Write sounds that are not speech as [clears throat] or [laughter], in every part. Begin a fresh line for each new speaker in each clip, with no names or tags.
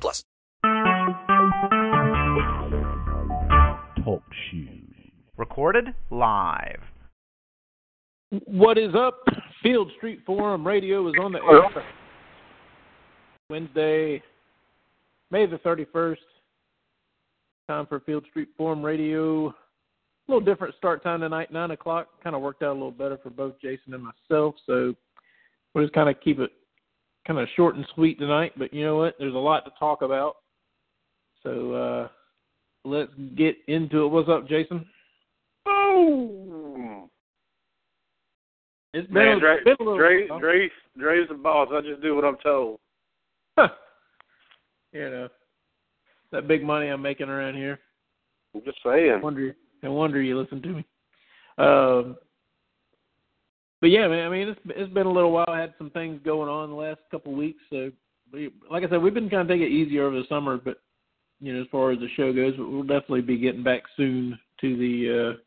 plus.
Talk shoes. Recorded live.
What is up? [clears throat] Field Street Forum Radio is on the air. Wednesday, May the 31st. Time for Field Street Forum Radio. A little different start time tonight, 9 o'clock. Kind of worked out a little better for both Jason and myself. So we'll just kind of keep it kind of short and sweet tonight. But you know what? There's a lot to talk about. So uh, let's get into it. What's up, Jason?
Oh,
It's been,
man,
a,
Dre,
been a little
Dre. Dre's, Dre's the boss. I just do what I'm told.
you know that big money I'm making around here.
I'm just saying.
I wonder, no wonder you listen to me. Um, but yeah, man. I mean, it's it's been a little while. I had some things going on the last couple of weeks. So, we, like I said, we've been kind of taking it easier over the summer. But you know, as far as the show goes, we'll definitely be getting back soon to the uh,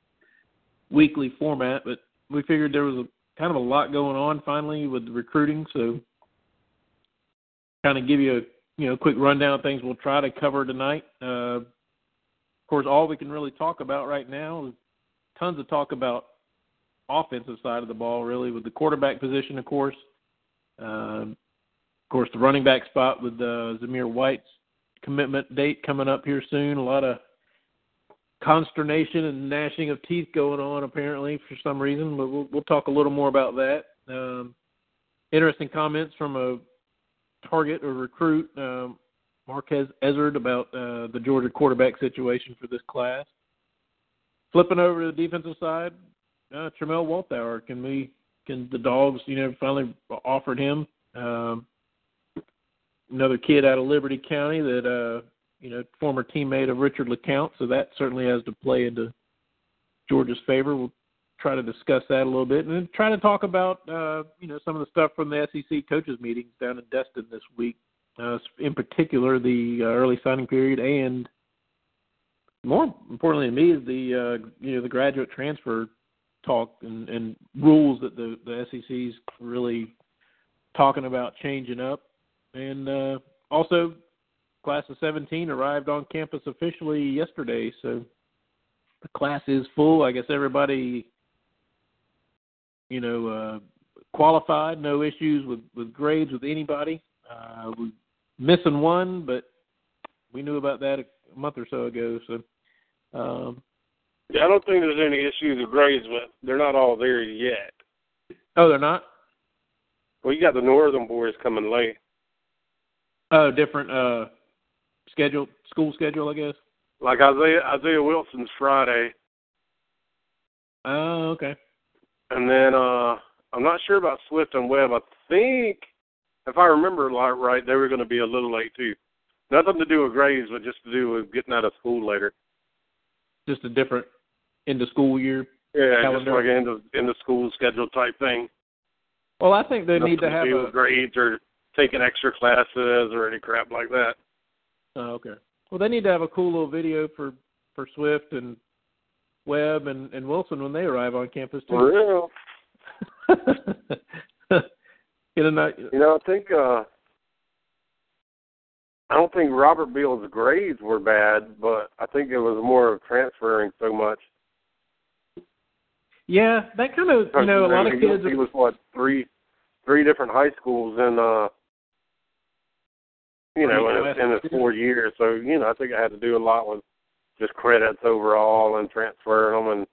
weekly format. But we figured there was a kind of a lot going on finally with the recruiting. So, kind of give you a you know quick rundown of things we'll try to cover tonight. Uh, of course, all we can really talk about right now is tons of talk about offensive side of the ball, really, with the quarterback position, of course. Um, of course, the running back spot with uh, Zamir White's commitment date coming up here soon. A lot of consternation and gnashing of teeth going on, apparently, for some reason. But we'll, we'll talk a little more about that. Um, interesting comments from a target or recruit, um, Marquez Ezzard, about uh, the Georgia quarterback situation for this class. Flipping over to the defensive side, uh, Tramel Walthour. Can we? Can the dogs? You know, finally offered him um, another kid out of Liberty County that uh, you know former teammate of Richard LeCounte. So that certainly has to play into Georgia's favor. We'll try to discuss that a little bit and then try to talk about uh, you know some of the stuff from the SEC coaches meetings down in Destin this week. Uh, in particular, the uh, early signing period and more importantly to me is the uh, you know the graduate transfer talk and, and rules that the the SEC's really talking about changing up, and uh, also class of 17 arrived on campus officially yesterday, so the class is full. I guess everybody you know uh, qualified, no issues with with grades with anybody. Uh, we missing one, but we knew about that a month or so ago, so. Um,
Yeah, I don't think there's any issues with grades, but they're not all there yet.
oh, they're not.
Well, you got the Northern boys coming late.
Oh, different uh schedule, school schedule, I guess.
Like Isaiah Isaiah Wilson's Friday,
Oh, okay.
and then uh I'm not sure about Swift and Webb. I think, if I remember right, they were going to be a little late too. Nothing to do with grades, but just to do with getting out of school later.
Just a different in the school year.
Yeah, just
Calendar.
like in the in the school schedule type thing.
Well, I think they
Nothing
need to have a.
grades or taking extra classes or any crap like that.
Oh, okay. Well, they need to have a cool little video for for Swift and Webb and and Wilson when they arrive on campus
For real. [laughs]
Get a.
You know, I think uh I don't think Robert Beal's grades were bad, but I think it was more of transferring so much.
Yeah, that kind of you know a lot of kids.
he was what three three different high schools in uh you know in, his- in his four years. So you know, I think it had to do a lot with just credits overall and transferring them and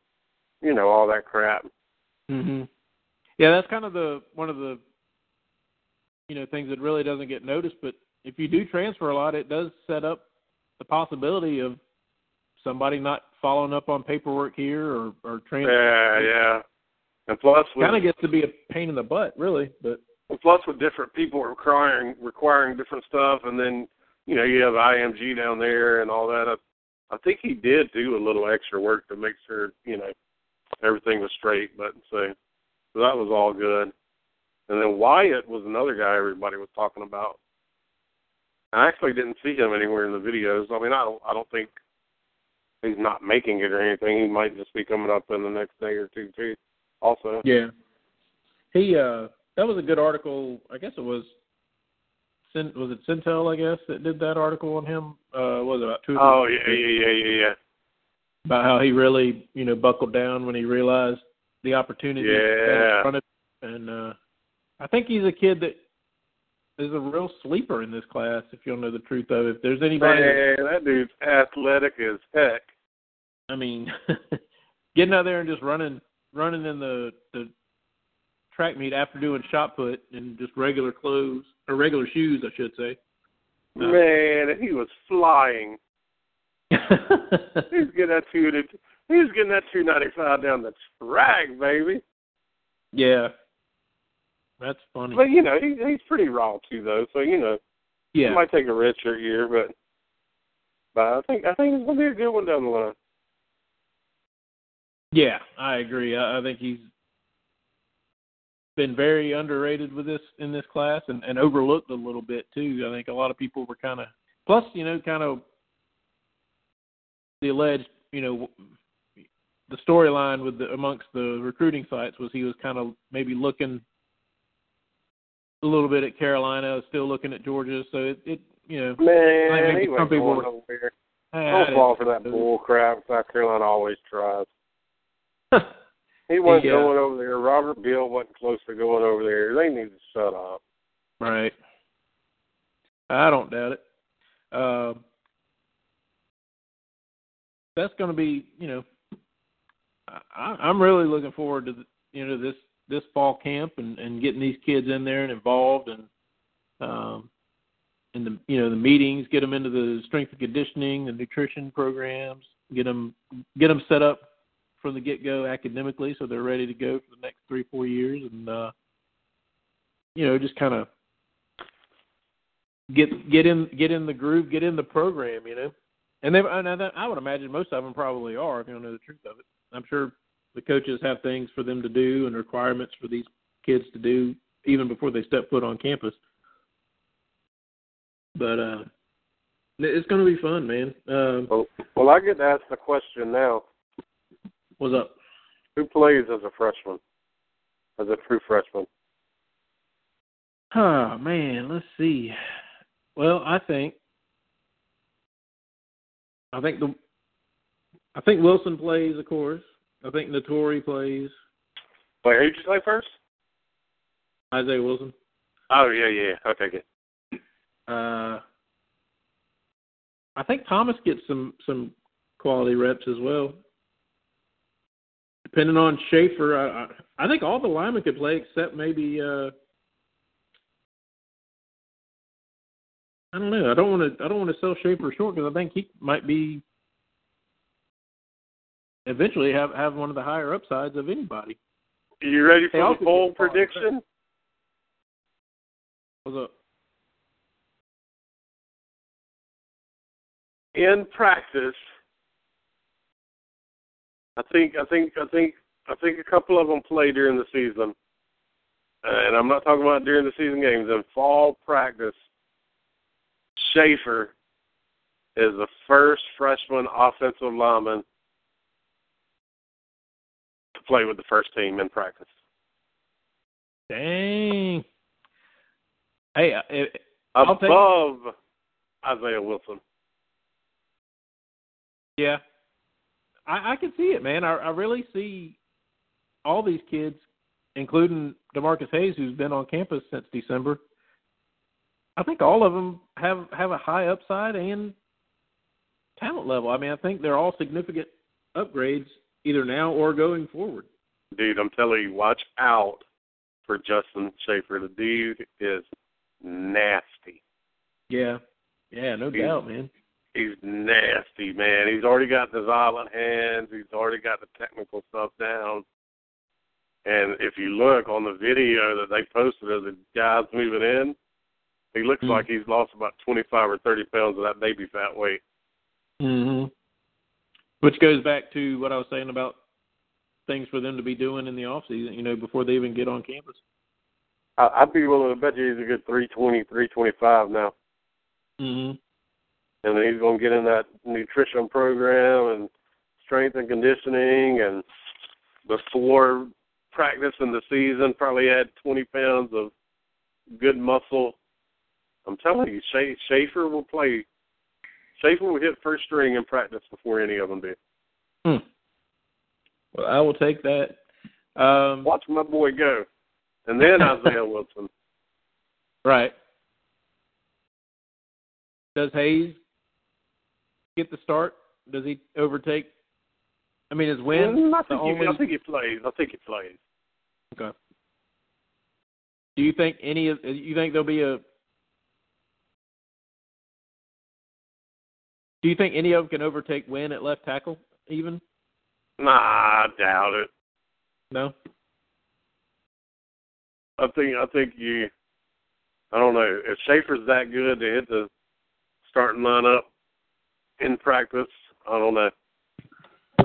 you know all that crap.
hmm Yeah, that's kind of the one of the you know things that really doesn't get noticed. But if you do transfer a lot, it does set up the possibility of somebody not following up on paperwork here or or transfer.
Yeah, yeah. And plus,
Kind of gets to be a pain in the butt, really. But
plus with different people requiring requiring different stuff, and then you know, you have IMG down there and all that. I, I think he did do a little extra work to make sure, you know, everything was straight. But so, so that was all good. And then Wyatt was another guy everybody was talking about. I actually didn't see him anywhere in the videos. I mean, I don't, I don't think he's not making it or anything. He might just be coming up in the next day or two too. Also,
Yeah. He uh that was a good article. I guess it was was it Centel, I guess, that did that article on him. Uh was it about two
Oh yeah, yeah, yeah, yeah, yeah.
about how he really, you know, buckled down when he realized the opportunity
Yeah.
in front of him. And uh I think he's a kid that is a real sleeper in this class, if you'll know the truth of it. If there's anybody that-
Man, that dude's athletic as heck.
I mean, [laughs] getting out there and just running, running in the the track meet after doing shot put in just regular clothes or regular shoes, I should say. Uh,
Man, he was flying. [laughs] He's getting that two. He's getting that two ninety five down the track, baby.
yeah, that's funny.
But you know, he, he's pretty raw too, though. So you know,
yeah,
he might take a redshirt year, but but I think I think it's gonna be a good one down the line.
yeah, I agree. I, I think he's been very underrated with this in this class and, and overlooked a little bit too. I think a lot of people were kind of plus, you know, kind of the alleged, you know, the storyline with the amongst the recruiting sites was he was kind of maybe looking a little bit at Carolina, still looking at Georgia. So it, it you know,
Man, he
some people were-
over there.
I- I
Don't fall for that bull crap. South Carolina always tries. [laughs] He wasn't
Yeah.
going over there. Robert Beal wasn't close to going over there. They need to shut up.
Right. I don't doubt it. Um, that's going to be, you know, I, I'm really looking forward to the, you know this this fall camp and and getting these kids in there and involved and um in the you know the meetings, get them into the strength and conditioning, the nutrition programs, get them get them set up from the get go academically so they're ready to go for the next three four years and uh you know just kind of get get in get in the groove, get in the program, you know. And they, and I, would imagine most of them probably are, if you don't know the truth of it. I'm sure the coaches have things for them to do and requirements for these kids to do even before they step foot on campus. But uh, it's going to be fun, man. Um,
Well, well, I get to ask the question now.
what's up?
Who plays as a freshman? As a true freshman?
Oh man, let's see. Well, I think I think the I think Wilson plays, of course. I think Netori plays.
Wait, who'd you say first?
Isaiah Wilson.
Oh yeah, yeah. Take it.
Uh, I think Thomas gets some some quality reps as well. Depending on Shaffer, I, I I think all the linemen could play except maybe uh I don't know. I don't want to I don't want to sell Shaffer short because I think he might be eventually have have one of the higher upsides of anybody.
You ready for the bold prediction?
What's up?
In practice, I think I think I think I think a couple of them play during the season, and I'm not talking about during the season games. In fall practice, Shaffer is the first freshman offensive lineman play with the first team in practice.
Dang. Hey, uh, it, I'll take-
Above Isaiah Wilson.
Yeah, I, I can see it, man. I, I really see all these kids, including D'Marcus Hayes, who's been on campus since December. I think all of them have have a high upside and talent level. I mean, I think they're all significant upgrades either now or going forward.
Dude, I'm telling you, watch out for Justin Shaffer. The dude is nasty.
Yeah, yeah, no
Yeah.
doubt, man.
He's nasty, man. He's already got the violent hands. He's already got the technical stuff down. And if you look on the video that they posted of the guys moving in, He looks
Mm.
like he's lost about 25 or 30 pounds of that baby fat weight.
hmm Which goes back to what I was saying about things for them to be doing in the off season. You know, before they even get on campus.
I, I'd be willing to bet you he's a good 320, 325 now.
hmm
And he's going to get in that nutrition program and strength and conditioning. And before practice in the season, probably had 20 pounds of good muscle. I'm telling you, Shaffer will play. Shaffer will hit first string in practice before any of them do.
Hmm. Well, I will take that. Um,
Watch my boy go. And then Isaiah [laughs] Wilson.
Right. Does Hayes get the start? Does he overtake? I mean, is Wynn
Mm, I
the
think,
only?
he, I think he plays. I think he plays.
Okay. Do you think any of you think there'll be a? Do you think any of them can overtake Wynn at left tackle? Even
Nah, I doubt it.
no.
I think I think you I don't know. If Shaffer's that good to hit the starting lineup in practice, I don't know.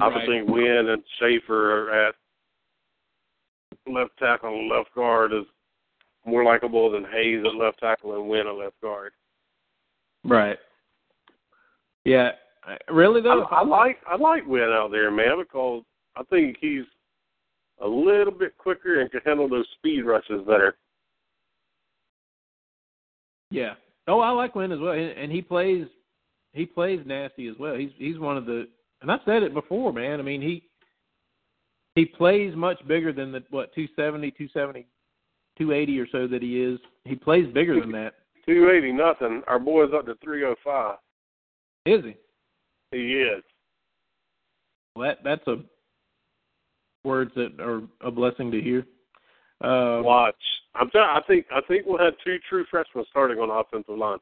I would
Right.
think Wynn and Shaffer are at left tackle and left guard is more likable than Hayes at left tackle and Wynn at left guard.
Right. Yeah. Really though.
I like I like Wynn out there, man, because I think he's a little bit quicker and can handle those speed rushes better.
Yeah. Oh, I like Wynn as well, and, he plays he plays nasty as well. He's he's one of the and I've said it before, man. I mean he he plays much bigger than the what 270, 270, 280 or so that he is. He plays bigger than that.
Two eighty nothing. Our boy's up to three oh five.
Is he?
He is.
Well, that that's a words that are a blessing to hear. Uh,
Watch. I'm tell- I think I think we'll have two true freshmen starting on the offensive line.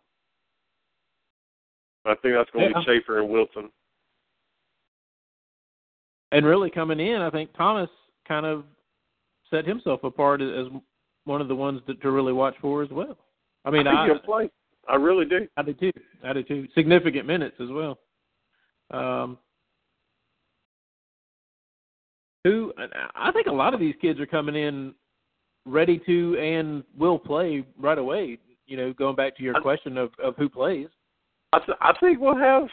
I think that's going to
Yeah.
be Shaffer and Wilson.
and really coming in, I think Thomas kind of set himself apart as one of the ones that to really watch for as well. I mean,
I
I.
I really do.
I do too. I do too. Significant minutes as well. Um, who I think a lot of these kids are coming in ready to and will play right away. You know, going back to your
I-
question of of who plays.
I th- I think we'll have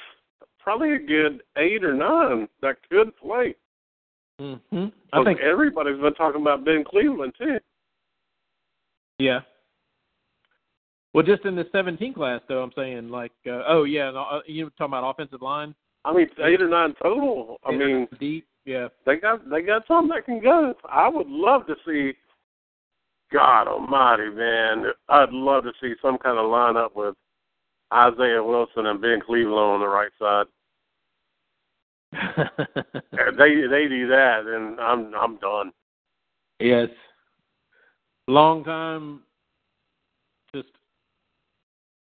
probably a good eight or nine that could play.
Mm-hmm. I think
everybody's been talking about Ben Cleveland too.
Yeah. Well, just in the 17 class, though, I'm saying like, uh, oh yeah, no, uh, you talking about offensive line?
I mean, eight or nine total. I mean,
deep. Yeah.
they got they got some that can go. I would love to see. God Almighty, man! I'd love to see some kind of lineup with Isaiah Wilson and Ben Cleveland on the right side. [laughs] They they do that, and I'm I'm done.
yes. Long time.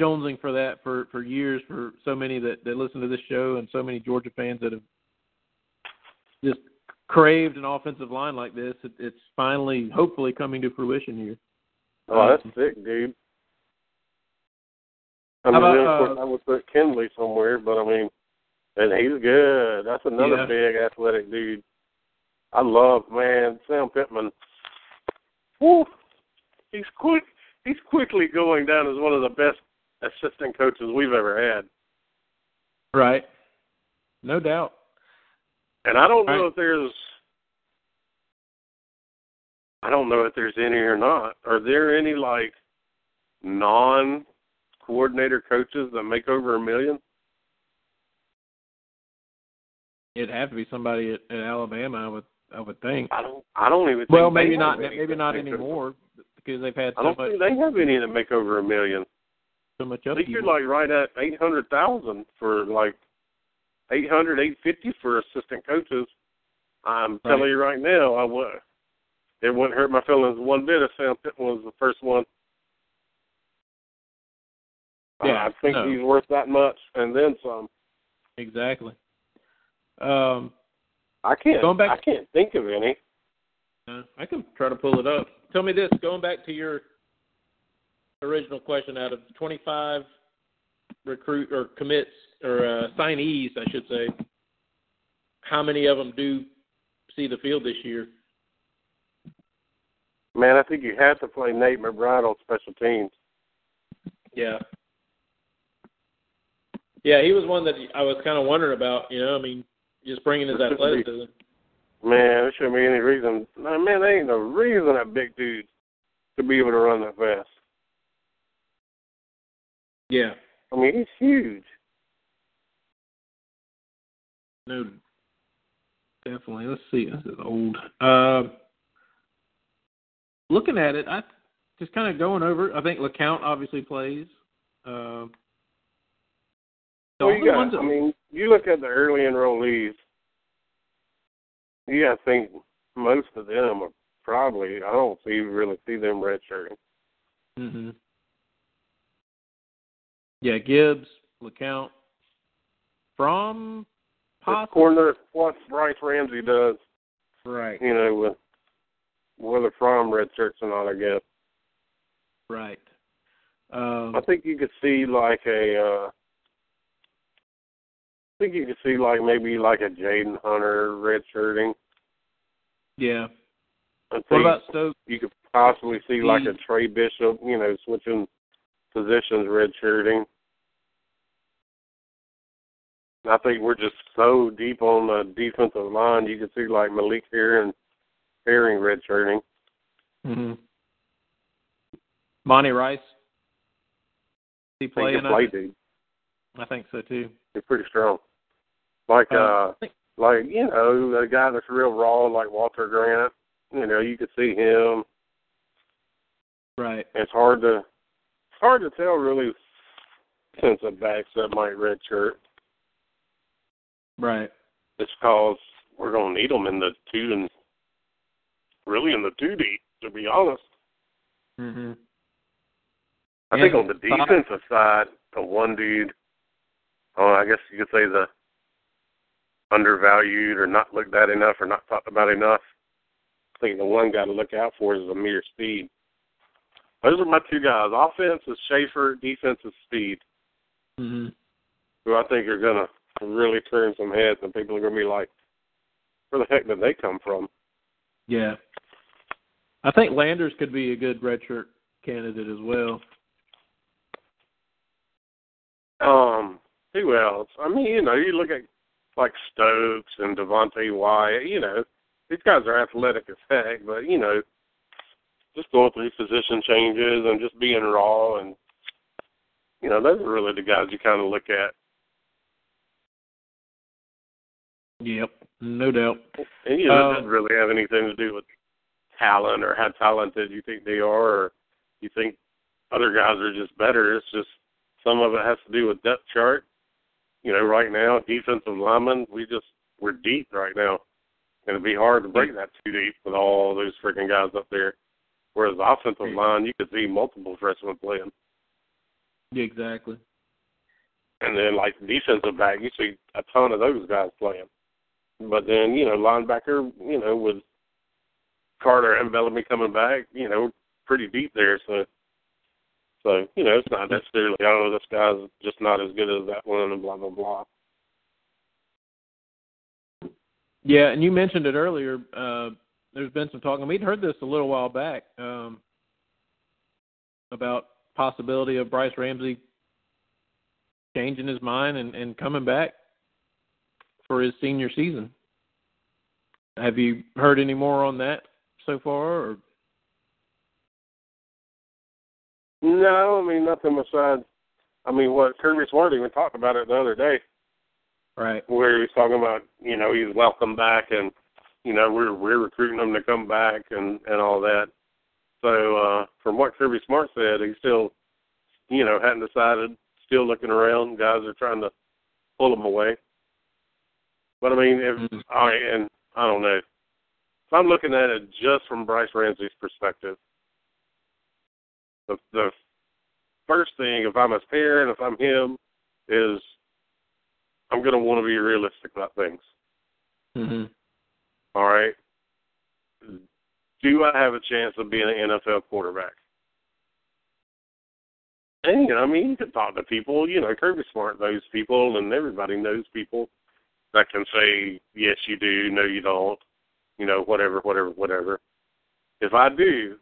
Jonesing for that for for years for so many that that listen to this show and so many Georgia fans that have just craved an offensive line like this. It, it's finally, hopefully, coming to fruition here.
Oh, that's
Um,
sick, dude. I mean,
about,
of
uh,
I would put Kinley somewhere, but I mean, and he's good. That's another
Yeah.
big athletic dude. I love man Sam Pittman. Woo, he's quick. He's quickly going down as one of the best assistant coaches we've ever had.
Right. No doubt.
And I don't know
Right.
if there's. I don't know if there's any or not. Are there any like non-coordinator coaches that make over a million?
It'd have to be somebody at, at Alabama, I would I would think.
I don't. I don't even. Think
Well, maybe not maybe not anymore because they've had
I don't
much
think they have any that make over a million.
So much
I think you're like right at eight hundred thousand for like eight hundred, eight fifty for assistant coaches. I'm telling you right now, I would. It wouldn't hurt my feelings one bit if Sam Pittman was the first one.
Yeah,
I think
no.
he's worth that much, and then some.
exactly. Um,
I can't.
Going back-
I can't think of any.
uh, I can try to pull it up. Tell me this, going back to your original question. Out of 25 recruit or commits or uh, signees, I should say, how many of them do see the field this year?
Man, I think you have to play Nate McBride on special teams.
Yeah. Yeah, he was one that I was kind of wondering about. You know, I mean, just bringing his athleticism.
Man, there shouldn't be any reason. Man, there ain't no reason that big dude to be able to run that fast.
Yeah.
I mean, he's huge.
No, definitely. Let's see. This is old. Uh, looking at it, I just kind of going over. I think LeCounte obviously plays. Uh,
well, you got, I mean, you look at the early enrollees. You got to think most of them are probably. I don't see really see them redshirting.
Mhm. Yeah, Gibbs, LeCounte, from
possibly corner what Brice Ramsey does.
Right.
You know, with whether from red shirts or not, I guess.
Right. Um,
I think you could see like a. uh I think you could see like maybe like a Jaden Hunter red shirting.
Yeah.
I think
what about Stokes?
You could possibly see like a Tray Bishop, you know, switching positions, red shirting. I think we're just so deep on the defensive line. You can see like Malik Herring, Herring red shirting.
Mhm. Monty Rice. He
playing. can play, dude.
I think so too.
He's pretty strong. Like
uh,
uh like, you know, a guy that's real raw like Walter Grant, you know, you could see him.
Right.
It's hard to it's hard to tell really since a backs that might red shirt.
Right.
It's because we're going to need them in the two and really in the two deep, to be honest.
Mhm.
I think on the defensive side, the one dude, oh, I guess you could say the undervalued or not looked at enough or not talked about enough. I think the one guy to look out for is Ameer Speed. Those are my two guys. Offense is Shaffer, defense is Speed.
Mhm.
Who I think are really turn some heads and people are gonna be like, Where the heck did they come from?
Yeah. I think Landers could be a good redshirt candidate as well.
Um, who else? I mean, you know, you look at like Stokes and Devonte Wyatt, you know, these guys are athletic as heck, but you know, just going through position changes and just being raw and you know, those are really the guys you kind of look at.
Yep, no doubt.
And you know,
Um,
it doesn't really have anything to do with talent or how talented you think they are, or you think other guys are just better. It's just some of it has to do with depth chart. You know, right now, defensive linemen, we just we're deep right now, and it'd be hard to break that too deep with all those freaking guys up there. Whereas the offensive line, you could see multiple freshmen playing,
Exactly.
and then like defensive back, you see a ton of those guys playing. But then you know, linebacker, you know, with Carter and Bellamy coming back, you know, pretty deep there. So, so you know, it's not necessarily oh, this guy's just not as good as that one, and blah blah blah.
Yeah, and you mentioned it earlier. Uh, there's been some talk, and we'd heard this a little while back um, about possibility of Brice Ramsey changing his mind and, and coming back for his senior season. Have you heard any more on that so far? Or?
No, I mean nothing besides. I mean, what Kirby Smart even talked about it the other day,
Right.
where he was talking about, you know, he's welcome back, and you know, we're we're recruiting him to come back and and all that. So uh from what Kirby Smart said, he still, you know, hadn't decided. Still looking around. Guys are trying to pull him away. But I mean, if
Mhm.
I and I don't know. If I'm looking at it just from Brice Ramsey's perspective, the the first thing, if I'm his parent, if I'm him, is I'm going to want to be realistic about things.
Mhm.
All right. Do I have a chance of being an NFL quarterback? And you know, I mean, you can talk to people. You know, Kirby Smart knows people, and everybody knows people that can say yes, you do, no, you don't. You know, whatever, whatever, whatever. If I do,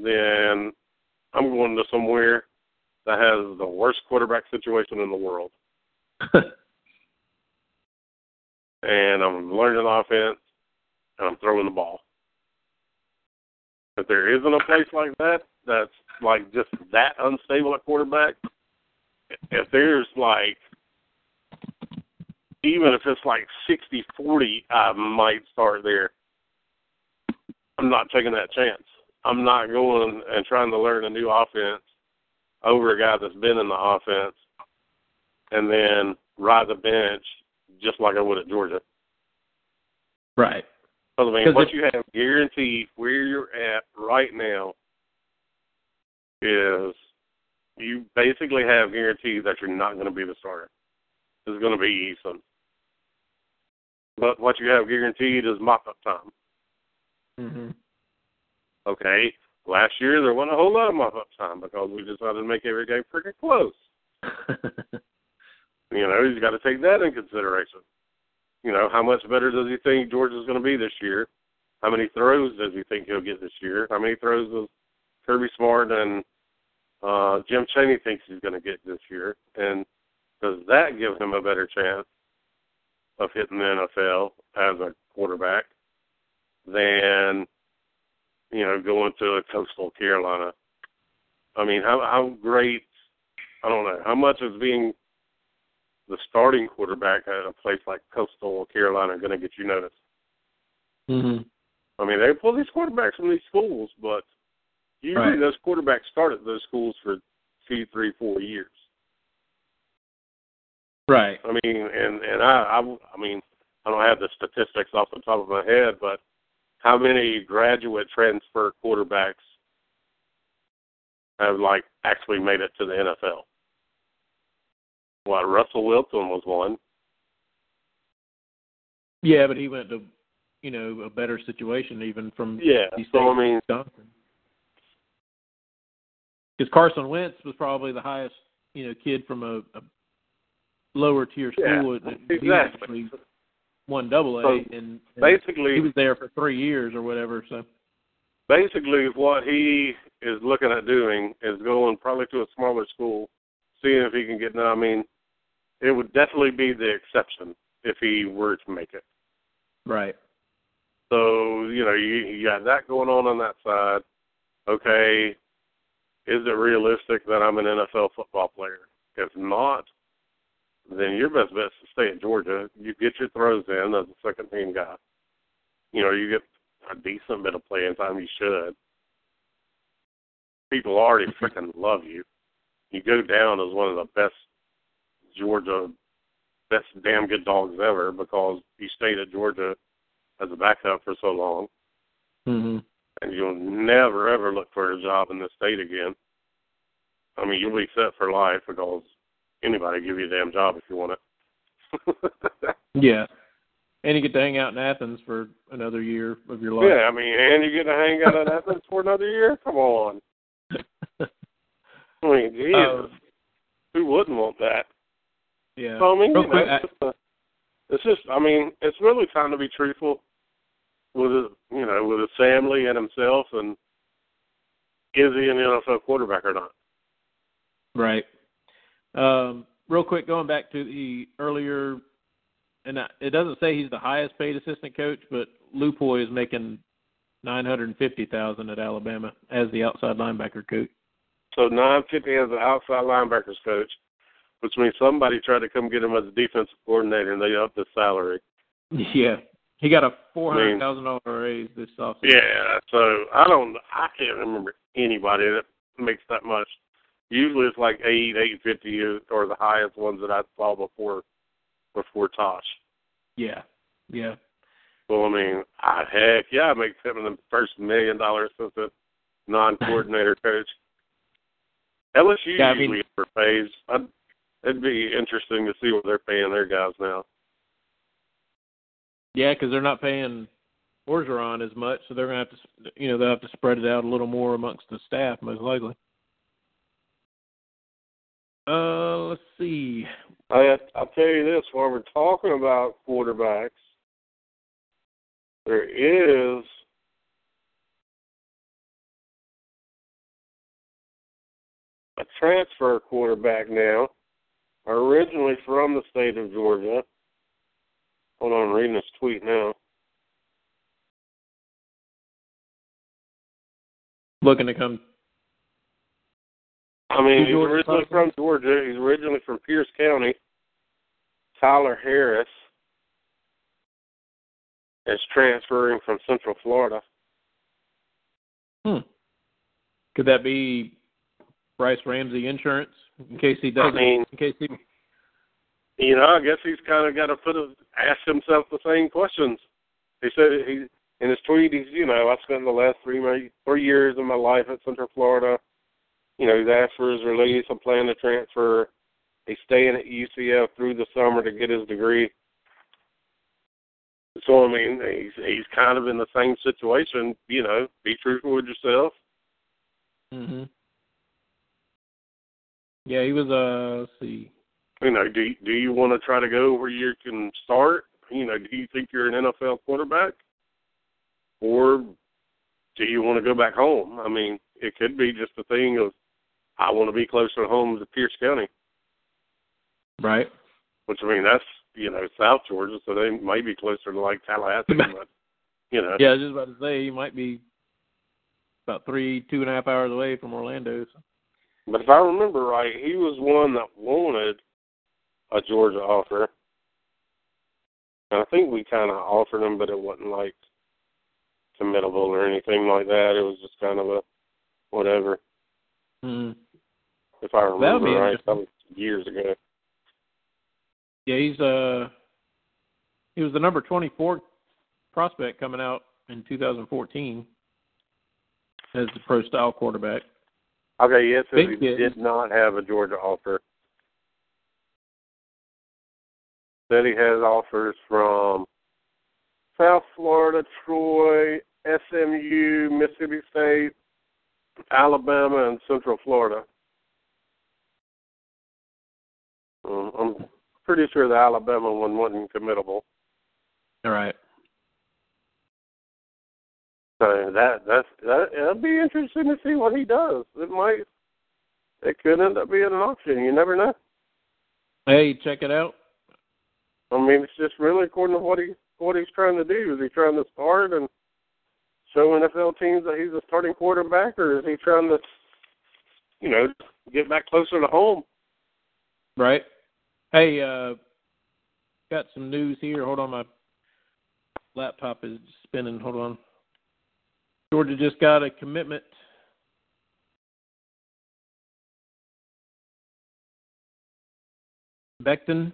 then I'm going to somewhere that has the worst quarterback situation in the world. [laughs] and I'm learning offense and I'm throwing the ball. If there isn't a place like that that's like just that unstable at quarterback, if there's like even if it's like sixty forty, I might start there. I'm not taking that chance. I'm not going and trying to learn a new offense over a guy that's been in the offense and then ride the bench just like I would at Georgia.
Right.
I mean, what you have guaranteed where you're at right now is you basically have guaranteed that you're not going to be the starter. It's going to be Eason. But what you have guaranteed is mop up time.
hmm
Okay. Last year there wasn't a whole lot of mop up time because we decided to make every game pretty close. [laughs] You know, he's got to take that in consideration. You know, how much better does he think Georgia's going to be this year? How many throws does he think he'll get this year? How many throws does Kirby Smart and uh, Jim Chaney thinks he's going to get this year? And does that give him a better chance of hitting the NFL as a quarterback than you know going to a coastal Carolina? I mean, how how great? I don't know how much is being the starting quarterback at a place like Coastal Carolina going to get you noticed.
hmm
I mean, they pull these quarterbacks from these schools, but usually
Right.
those quarterbacks start at those schools for two, three, four years.
Right.
I mean, and and I, I, I mean, I don't have the statistics off the top of my head, but how many graduate transfer quarterbacks have like actually made it to the NFL? What Russell Wilson was one.
Yeah, but he went to, you know, a better situation even from
Yeah. So I mean,
Because Carson Wentz was probably the highest, you know, kid from a, a lower tier
Yeah,
school. He
exactly.
actually won double A,
So,
and, and
basically,
he was there for three years or whatever. So
basically what he is looking at doing is going probably to a smaller school, seeing if he can get. I mean, it would definitely be the exception if he were to make it.
right,
So you know, you, you got that going on on that side. Okay, is it realistic that I'm an NFL football player? If not, then your best bet is to stay at Georgia. You get your throws in as a second team guy. You know, you get a decent bit of playing time. You should. People already [laughs] freaking love you. You go down as one of the best Georgia, best damn good dogs ever because you stayed at Georgia as a backup for so long,
hmm
and you'll never ever look for a job in this state again. I mean, you'll be set for life because anybody give you a damn job if you want it. [laughs]
yeah. And you get to hang out in Athens for another year of your life.
yeah, I mean, and you get to hang out in Athens for another year. Come on. [laughs] I mean, Jesus,
Um,
who wouldn't want that?
yeah.
So I mean,
Real
you know,
quick,
it's, just a, it's just, I mean, it's really time to be truthful with his, you know, with his family and himself, and is he an NFL quarterback or not?
Right. Um, real quick, going back to the earlier, and I, it doesn't say he's the highest paid assistant coach, but Lupoi is making nine hundred and fifty thousand at Alabama as the outside linebacker coach.
So nine fifty as an outside linebackers coach, which means somebody tried to come get him as a defensive coordinator, and they upped his salary. [laughs]
Yeah, he got a four hundred thousand dollar raise this offseason.
Yeah, so I don't, I can't remember anybody that makes that much. Usually it's like eight, eight fifty, or the highest ones that I saw before, before Tosh.
yeah, yeah.
Well, I mean, I, heck yeah, I make him the first million dollar assistant non-coordinator [laughs] coach. LSU
Yeah, I mean-
usually overpays. I'd, it'd be interesting to see what they're paying their guys now.
Yeah, because they're not paying Orgeron as much, so they're gonna have to, you know, they'll have to spread it out a little more amongst the staff, most likely. Uh, let's see.
I I'll tell you this: while we're talking about quarterbacks, there is a transfer quarterback now, originally from the state of Georgia. Hold on, I'm reading this tweet now.
Looking to come.
I mean, he's originally from Georgia. He's originally from Pierce County. Tyler Harris is transferring from Central Florida.
Hmm. Could that be Brice Ramsey insurance in case he doesn't?
mean-
in case he.
You know, I guess he's kind of got to put a, ask himself the same questions. He said he in his tweet, he's you know I spent the last three my, three years of my life at Central Florida. You know, he's asked for his release. I'm planning to transfer. He's staying at UCF through the summer to get his degree. So I mean, he's he's kind of in the same situation. You know, be truthful with yourself.
hmm Yeah, he was. Uh, let's see.
You know, do do you want to try to go where you can start? You know, do you think you're an NFL quarterback, or do you want to go back home? I mean, it could be just a thing of I want to be closer to home to Pierce County,
Right.
which I mean that's you know South Georgia, so they might be closer to like Tallahassee, [laughs] but you know,
Yeah, I was just about to say he might be about three, two and a half hours away from Orlando. So.
But if I remember right, he was one that wanted a Georgia offer. And I think we kind of offered him, but it wasn't like committable or anything like that. It was just kind of a whatever.
Mm.
If I remember right, that was years ago.
Yeah, he's uh he was the number twenty four prospect coming out in 2014 as the pro style quarterback.
Okay, yes,
Big
he
kid.
did not have a Georgia offer. Said he has offers from South Florida, Troy, SMU, Mississippi State, Alabama, and Central Florida. Um, I'm pretty sure the Alabama one wasn't committable.
All right.
So that that's that it'll be interesting to see what he does. It might it could end up being an option. You never know.
Hey, check it out.
I mean, it's just really according to what he what he's trying to do. Is he trying to start and show NFL teams that he's a starting quarterback, or is he trying to, you know, get back closer to home?
Right. Hey, uh got some news here. Hold on, my laptop is spinning. Hold on. Georgia just got a commitment. Beckton,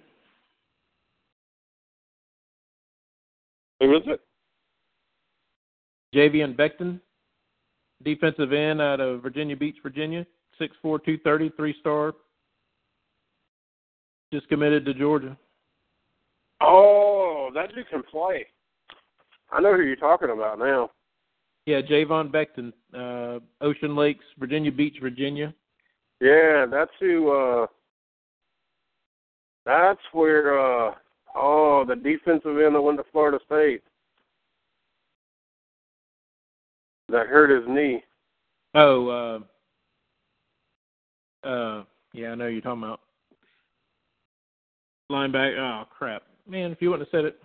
Who is it?
Javian Beckton, defensive end out of Virginia Beach, Virginia, six four, two thirty, three star. Just committed to Georgia.
Oh, that dude can play. I know who you're talking about now.
Yeah, Javon Beckton, uh, Ocean Lakes, Virginia Beach, Virginia.
Yeah, that's who. uh That's where. uh Oh, the defensive end that went to Florida State. That hurt his knee.
Oh, uh, uh, yeah, I know who you're talking about. Linebacker. Oh crap, man! If you wouldn't have said it,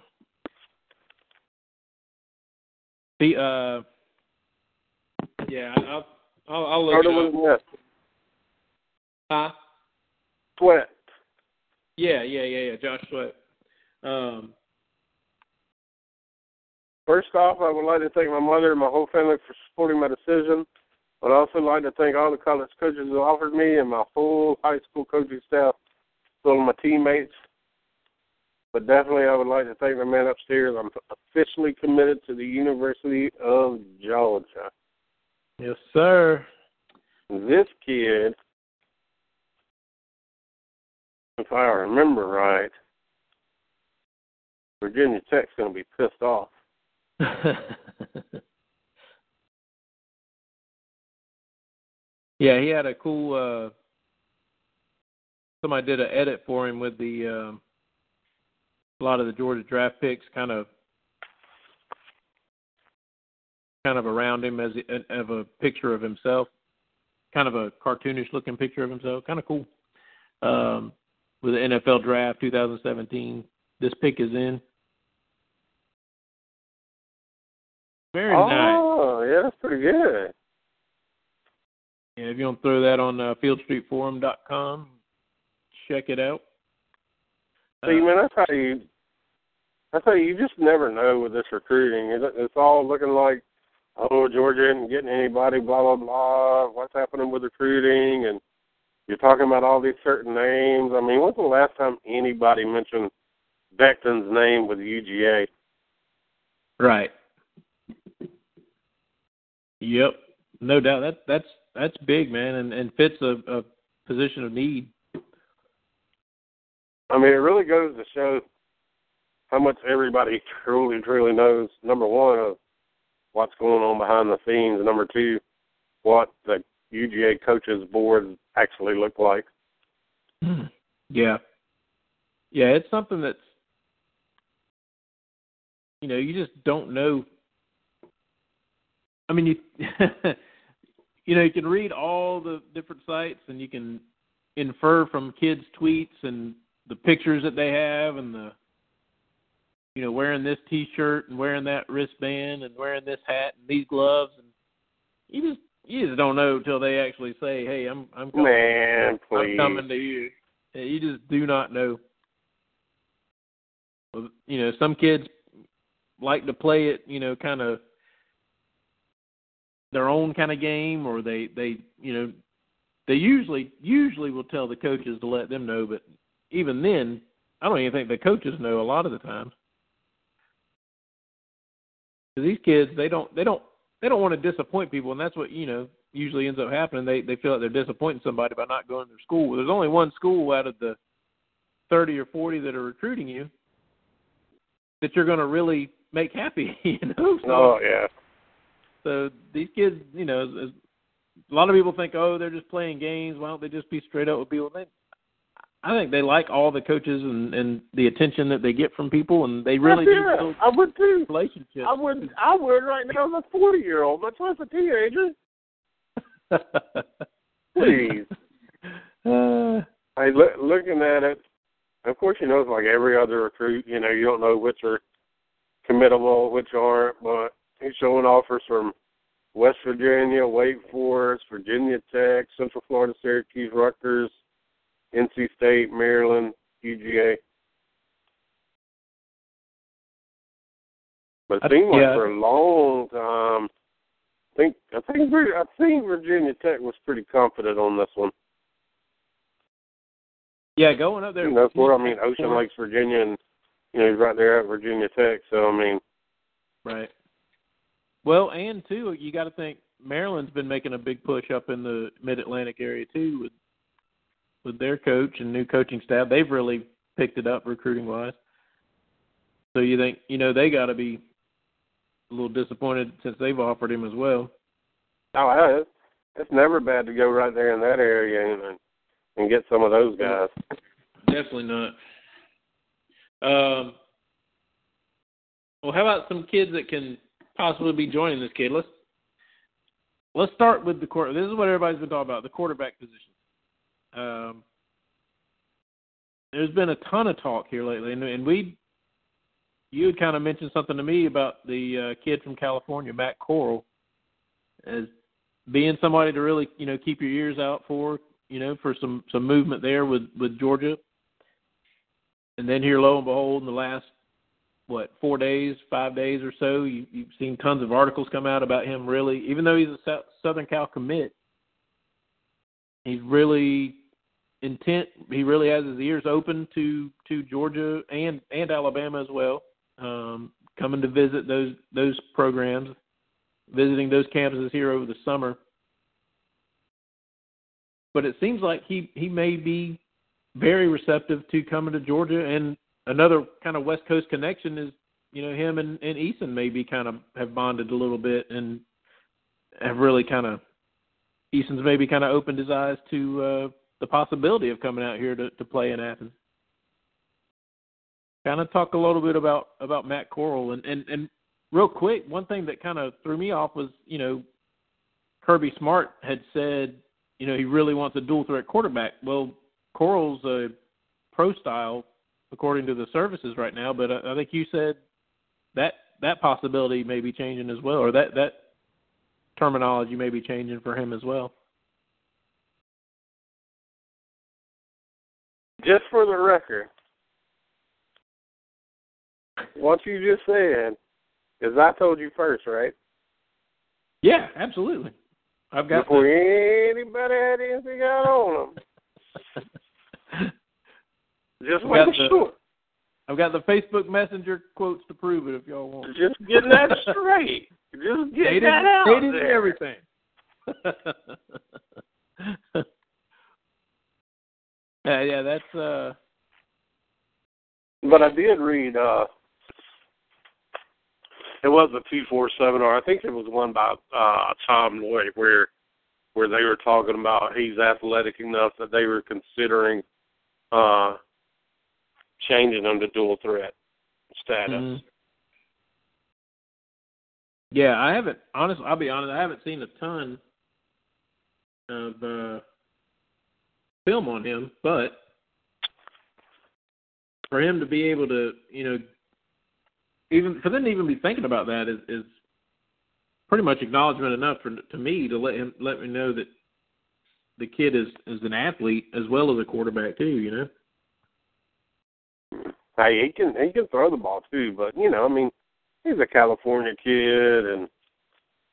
the uh, yeah, I'll I'll, I'll look
Started
it up. Huh?
Sweat.
Yeah, yeah, yeah, yeah. Josh Sweat. Um,
First off, I would like to thank my mother and my whole family for supporting my decision. I'd also like to thank all the college coaches who offered me and my full high school coaching staff, as well as my teammates. But definitely, I would like to thank the man upstairs. I'm officially committed to the University of Georgia.
yes, sir.
This kid, if I remember right, Virginia Tech's going to be pissed off. [laughs]
yeah, he had a cool uh somebody did an edit for him with the um, a lot of the Georgia draft picks, kind of kind of around him as a, of a picture of himself, kind of a cartoonish looking picture of himself, kind of cool. Um, with the NFL draft 2017, this pick is in. Very
oh,
nice.
Oh, yeah, that's pretty good.
Yeah, if you want to throw that on uh, fieldstreetforum.com, check it out.
See,
Uh,
man, that's how you. That's how you just never know with this recruiting. It- It's all looking like, oh, Georgia isn't getting anybody, blah blah blah. What's happening with recruiting? And you're talking about all these certain names. I mean, when's the last time anybody mentioned Becton's name with UGA?
Right. Yep, no doubt. That that's that's big, man, and and fits a, a position of need.
I mean, it really goes to show how much everybody truly, truly knows. Number one, of what's going on behind the scenes. Number two, what the UGA coaches board actually look like. Hmm.
Yeah. Yeah, it's something that's you know, you just don't know I mean you [laughs] you know, you can read all the different sites and you can infer from kids' tweets and the pictures that they have and the you know, wearing this t shirt and wearing that wristband and wearing this hat and these gloves and you just you just don't know until they actually say, Hey, I'm I'm coming
Man.
I'm coming to you. Yeah, You just do not know. You know, some kids like to play it, you know, kind of their own kind of game, or they they you know they usually usually will tell the coaches to let them know, but even then, I don't even think the coaches know a lot of the times. 'Cause these kids, they don't they don't they don't want to disappoint people, and that's what you know usually ends up happening. They they feel like they're disappointing somebody by not going to their school. There's only one school out of the thirty or forty that are recruiting you that you're going to really make happy. [laughs] You know, so
Oh yeah.
so these kids, you know, as, as- a lot of people think, oh, they're just playing games. Why don't they just be straight up with people? They, I think they like all the coaches and and the attention that they get from people, and they really do
yeah,
build
I would too.
relationships.
I would. I would right now as a forty year old, much less a teenager. [laughs] Please.
uh,
I look, looking at it. Of course, you know it's like every other recruit. You know, you don't know which are committable, which aren't. But he's showing offers from West Virginia, Wake Forest, Virginia Tech, Central Florida, Syracuse, Rutgers, NC State, Maryland, UGA. But it seemed like
yeah.
for a long time, I think I think I think Virginia Tech was pretty confident on this one.
yeah, going up there.
And that's where I mean Ocean Lakes, Virginia, and you know he's right there at Virginia Tech. So I mean,
Right. Well, and too, you got to think Maryland's been making a big push up in the Mid Atlantic area too with with their coach and new coaching staff. They've really picked it up recruiting wise. So you think you know they got to be a little disappointed since they've offered him as well.
oh, it's, it's never bad to go right there in that area and and get some of those guys.
Definitely not. Um. Well, how about some kids that can possibly be joining this kid? Let's let's start with the quarter. This is what everybody's been talking about: the quarterback position. Um, there's been a ton of talk here lately, and, and we, you had kind of mentioned something to me about the uh, kid from California, Matt Corral, as being somebody to really, you know, keep your ears out for, you know, for some some movement there with with Georgia. And then here, lo and behold, in the last what four days, five days or so, you, you've seen tons of articles come out about him. Really, even though he's a Southern Cal commit, he's really intent. He really has his ears open to to Georgia and and Alabama as well. Um, coming to visit those those programs, visiting those campuses here over the summer. But it seems like he he may be very receptive to coming to Georgia. And another kind of West Coast connection is, you know, him and, and Eason maybe kind of have bonded a little bit and have really kind of Eason's maybe kind of opened his eyes to uh, the possibility of coming out here to to play in Athens. Kind of talk a little bit about about Matt Corral and and and real quick, one thing that kind of threw me off was you know Kirby Smart had said you know he really wants a dual threat quarterback. Well, Corral's a pro style according to the services right now, but I, I think you said that that possibility may be changing as well, or that that terminology may be changing for him as well.
Just for the record, what you just said is I told you first, right?
Yeah, absolutely. I've got
Before
the,
anybody had anything out on them. [laughs] Just making
the-
sure.
I've got the Facebook Messenger quotes to prove it if y'all want.
Just getting that straight. Just getting
Dated,
that out
dated and
there.
everything. [laughs] yeah, yeah, that's uh
But I did read uh it was a two four seven or I think it was one by uh Tom Loy where where they were talking about he's athletic enough that they were considering uh changing him to dual threat status.
mhm. Yeah, I haven't honestly I'll be honest, I haven't seen a ton of uh film on him, but for him to be able to, you know, even for them to even be thinking about that is is pretty much acknowledgement enough for to me to let him let me know that the kid is is an athlete as well as a quarterback too, you know.
Hey, he can he can throw the ball too, but you know, I mean, he's a California kid and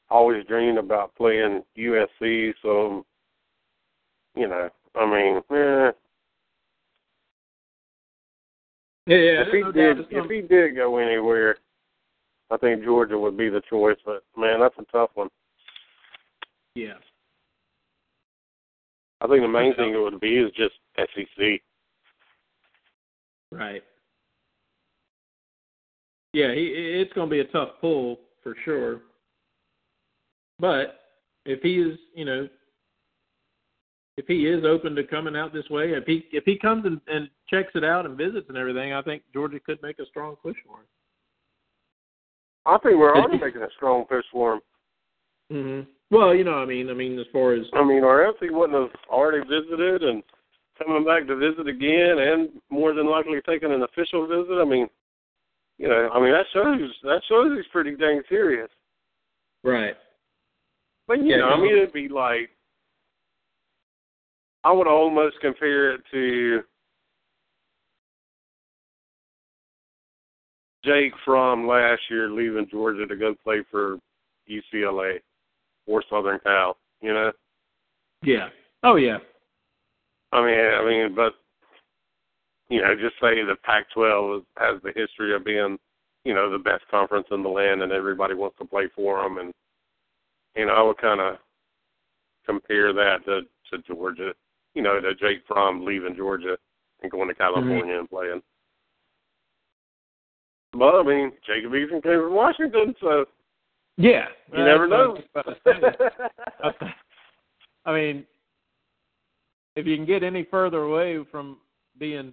always dreamed about playing USC, so you know, I mean, eh,
Yeah, yeah.
if he
no
did if he did go anywhere, I think Georgia would be the choice. But man, that's a tough one.
yeah.
I think the main thing it would be is just SEC.
Right. Yeah, he it's going to be a tough pull for sure. But if he is, you know, if he is open to coming out this way, if he if he comes and, and checks it out and visits and everything, I think Georgia could make a strong push for him.
I think we're already making a strong push for him.
Mhm. Well, you know, I mean, I mean, as far as
I mean, or else he wouldn't have already visited and coming back to visit again, and more than likely taking an official visit. I mean, you know, I mean that shows that shows he's pretty dang serious.
right.
But you
Yeah,
know, I mean, it'd be like I would almost compare it to Jake Fromm last year leaving Georgia to go play for UCLA or Southern Cal. You know,
Yeah. Oh yeah.
I mean, I mean, but you know, just say the Pac-12 has the history of being, you know, the best conference in the land, and everybody wants to play for them, and you know, I would kind of compare that to to Georgia. You know, to Jake Fromm leaving Georgia and going to California and playing. But I mean, Jacob Eason came from Washington, so
Yeah.
you never know.
I was about to say. I mean, if you can get any further away from being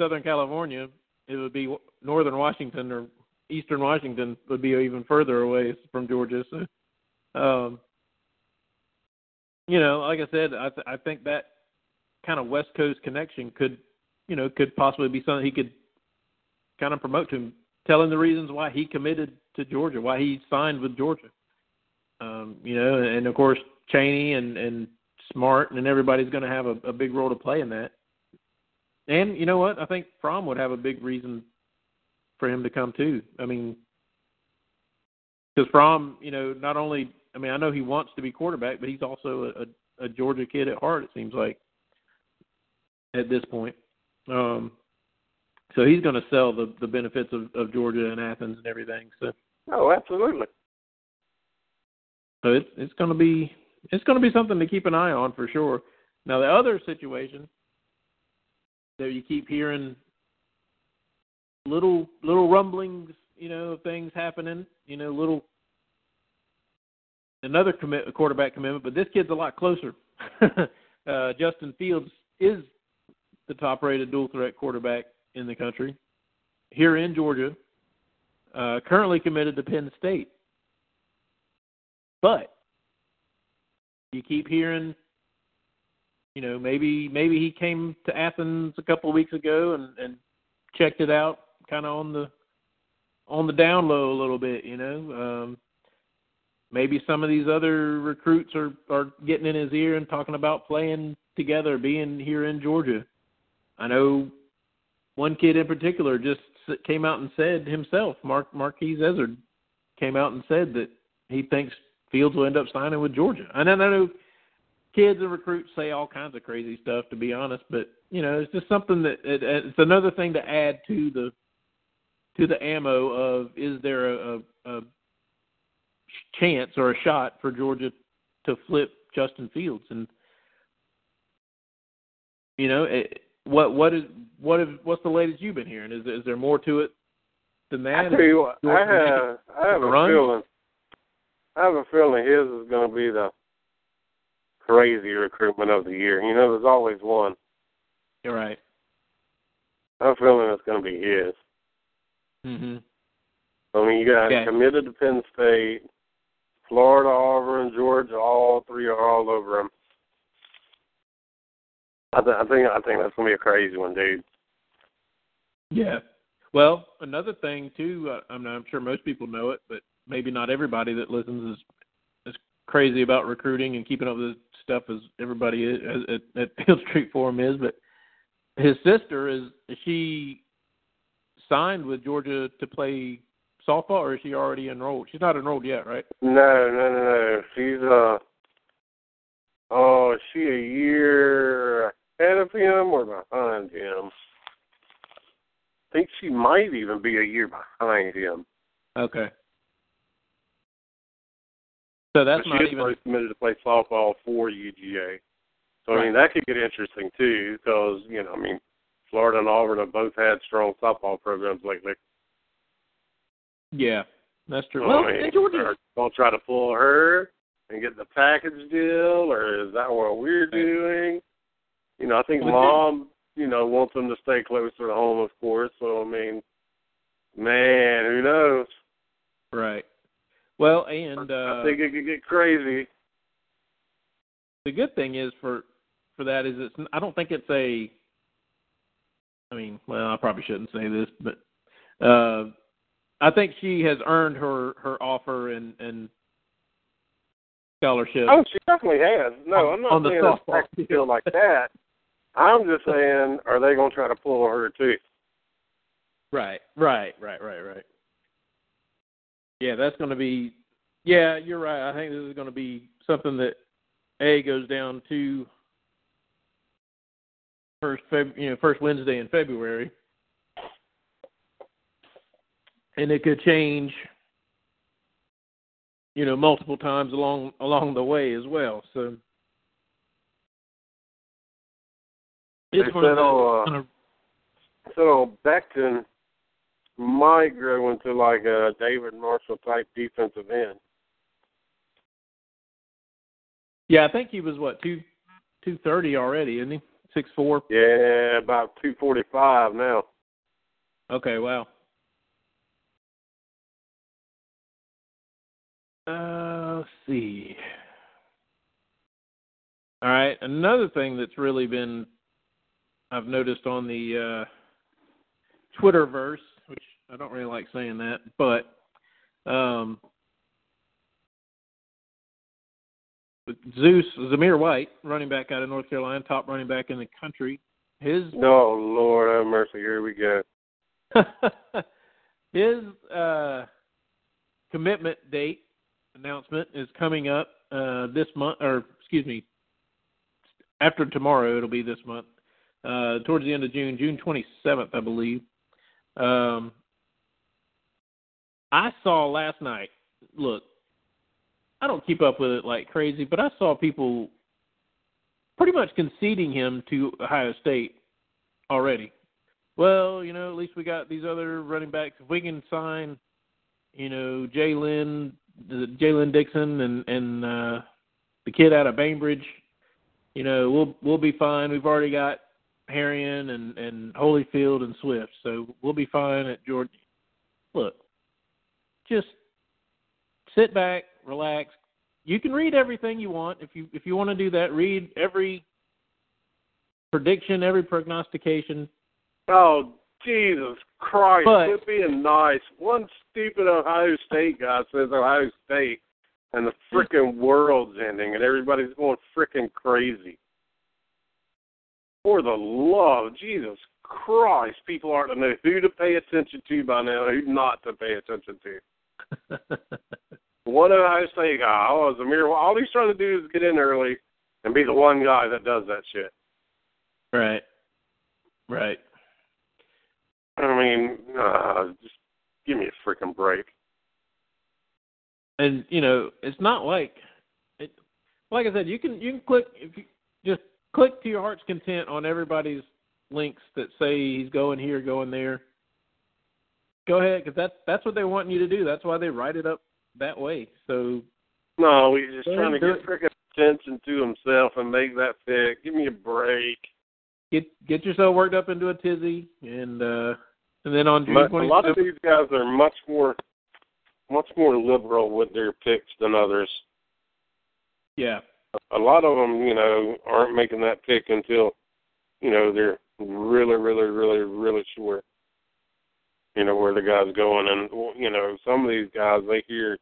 Southern California, it would be Northern Washington or Eastern Washington would be even further away from Georgia. So, um, you know, like I said, I th- I think that kind of West Coast connection could, you know, could possibly be something he could kind of promote to him, tell him the reasons why he committed to Georgia, why he signed with Georgia. Um, you know, and of course Chaney and and Smart and everybody's going to have a, a big role to play in that. And you know what? I think Fromm would have a big reason for him to come too. I mean, because Fromm, you know, not only I mean I know he wants to be quarterback, but he's also a, a, Georgia kid at heart. It seems like at this point. Um, so he's going to sell the the benefits of, of Georgia and Athens and everything. So
oh, absolutely.
so it's it's going to be it's going to be something to keep an eye on for sure. Now the other situation that you keep hearing little little rumblings, you know, of things happening, you know, little another commit quarterback commitment, but this kid's a lot closer. [laughs] uh, Justin Fields is the top-rated dual-threat quarterback in the country here in Georgia. Uh, currently committed to Penn State, but you keep hearing, you know, maybe maybe he came to Athens a couple of weeks ago and, and checked it out, kind of on the on the down low a little bit, you know. Um, maybe some of these other recruits are are getting in his ear and talking about playing together, being here in Georgia. I know one kid in particular just came out and said himself, Mark Marquez Ezzard came out and said that he thinks Fields will end up signing with Georgia. And I know kids and recruits say all kinds of crazy stuff, to be honest, but you know, it's just something that it, it's another thing to add to the to the ammo of is there a, a, a chance or a shot for Georgia to flip Justin Fields and you know it, what what is what is what's the latest you've been hearing? Is is there more to it than that?
I tell you what, I have I have a
run?
feeling. I have a feeling his is going to be the crazy recruitment of the year. You know, there's always one.
You're right.
I have a feeling it's going to be his.
Mhm.
I mean, you got
Okay.
committed to Penn State, Florida, Auburn, Georgia. All three are all over him. I, th- I think I think that's gonna be a crazy one, dude.
Yeah. Well, another thing too, uh, I'm, sure most people know it, but maybe not everybody that listens is is crazy about recruiting and keeping up with stuff as everybody is, at, at [laughs] Field Street Forum is. But his sister is is she signed with Georgia to play softball, or is she already enrolled? She's not enrolled yet, right?
No, no, no, no. She's uh oh, is she a year ahead of him or behind him? I think she might even be a year behind him.
Okay. So that's
but
not
she
even
committed to play softball for UGA. So I mean that could get interesting too, because you know I mean Florida and Auburn have both had strong softball programs lately.
Yeah, that's true.
So,
Well,
I mean,
and Georgia
are gonna try to pull her and get the package deal, or is that what we're doing? You know, I think
Well,
mom, you know, wants them to stay closer to home, of course. So I mean, man, who knows?
right. Well, and uh,
I think it could get crazy.
the good thing is for for that is it's I don't think it's a I mean, well, I probably shouldn't say this, but uh I think she has earned her her offer and and scholarship.
Oh, she definitely has. No, I'm not
On
saying it's a deal like that. I'm just saying, are they going to try to pull her too?
Right, right, right, right, right. Yeah, that's going to be. Yeah, you're right. I think this is going to be something that a goes down to first Feb, you know, first Wednesday in February, and it could change, you know, multiple times along along the way as well. So
They
it's one
said, oh, uh,
of
So Beckton might grow into like a David Marshall type defensive end.
yeah. I think he was what two two thirty already, isn't he? Six four.
Yeah, about two forty five now.
Okay, wow. Uh, let's see. All right, another thing that's really been I've noticed on the uh Twitterverse, which I don't really like saying that, but um Zeus Zamir White, running back out of North Carolina, top running back in the country. His
No, [laughs] Lord have mercy. Here we go. [laughs]
his uh, commitment date announcement is coming up uh, this month, or excuse me, after tomorrow. It'll be this month, uh, towards the end of June, June 27th, I believe. Um, I saw last night. Look, I don't keep up with it like crazy, but I saw people pretty much conceding him to Ohio State already well, you know, at least we got these other running backs. If we can sign, you know, Jalen, Jalen Dixon, and and uh, the kid out of Bainbridge, you know, we'll we'll be fine. We've already got Herrien and and Holyfield and Swift, so we'll be fine at Georgia. Look, just sit back, relax. You can read everything you want if you if you want to do that. Read every prediction, every prognostication.
Oh, Jesus Christ.
But-
Quit being nice. One stupid Ohio State guy says Ohio State and the hmm. freaking world's ending and everybody's going freaking crazy. For the love of Jesus Christ, people aren't to know who to pay attention to by now, who not to pay attention to. [laughs] One Ohio State guy, oh, it's a miracle. All he's trying to do is get in early and be the one guy that does that shit.
right. Right.
I mean, uh, just give me a freaking break.
and you know it's not like it like i said you can you can click if you just click to your heart's content on everybody's links that say he's going here going there go ahead because that's that's what they want you to do that's why they write it up that way so
No, he's just trying to get freaking attention to himself and make that pick. Give me a break.
get get yourself worked up into a tizzy and uh and then on june
But a lot of these guys are much more, much more liberal with their picks than others.
yeah
A lot of them, you know, aren't making that pick until, you know, they're really, really, really, really sure. You know where the guy's going, and you know some of these guys they hear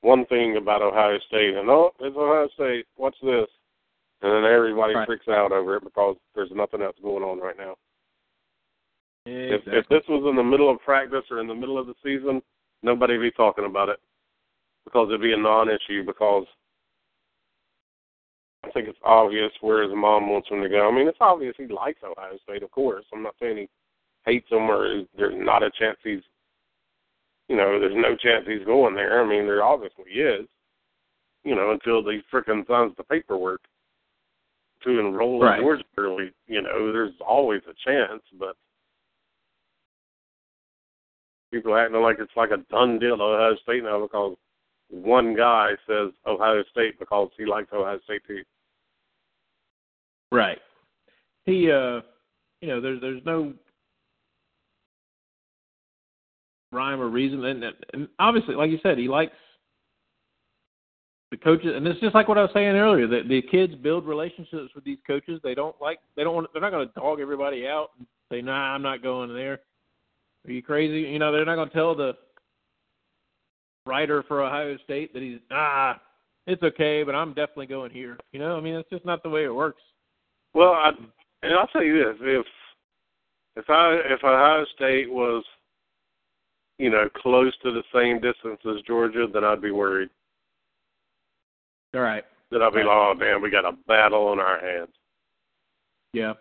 one thing about Ohio State, and oh, it's Ohio State. What's this? And then everybody
Right.
freaks out over it because there's nothing else going on right now. If
exactly.
if this was in the middle of practice or in the middle of the season, nobody would be talking about it because it'd be a non-issue. Because I think it's obvious where his mom wants him to go. I mean, it's obvious he likes Ohio State, of course. I'm not saying he hates them or there's not a chance he's, you know, there's no chance he's going there. I mean, there obviously is. You know, until he frickin' signs the paperwork to enroll
Right.
in Georgia early. You know, there's always a chance, but people acting like it's like a done deal to Ohio State now because one guy says Ohio State because he likes Ohio State too.
Right. He uh you know, there's there's no rhyme or reason and, and obviously like you said, he likes the coaches and it's just like what I was saying earlier, that the kids build relationships with these coaches. They don't like they don't want they're not gonna dog everybody out and say, Nah, I'm not going there. Are you crazy? You know, they're not gonna tell the writer for Ohio State that he's ah, it's okay, but I'm definitely going here. You know, I mean it's just not the way it works.
Well, I, and I'll tell you this: if if I if Ohio State was, you know, close to the same distance as Georgia, then I'd be worried.
All right.
Then I'd be like, oh damn, we got a battle on our hands.
Yeah.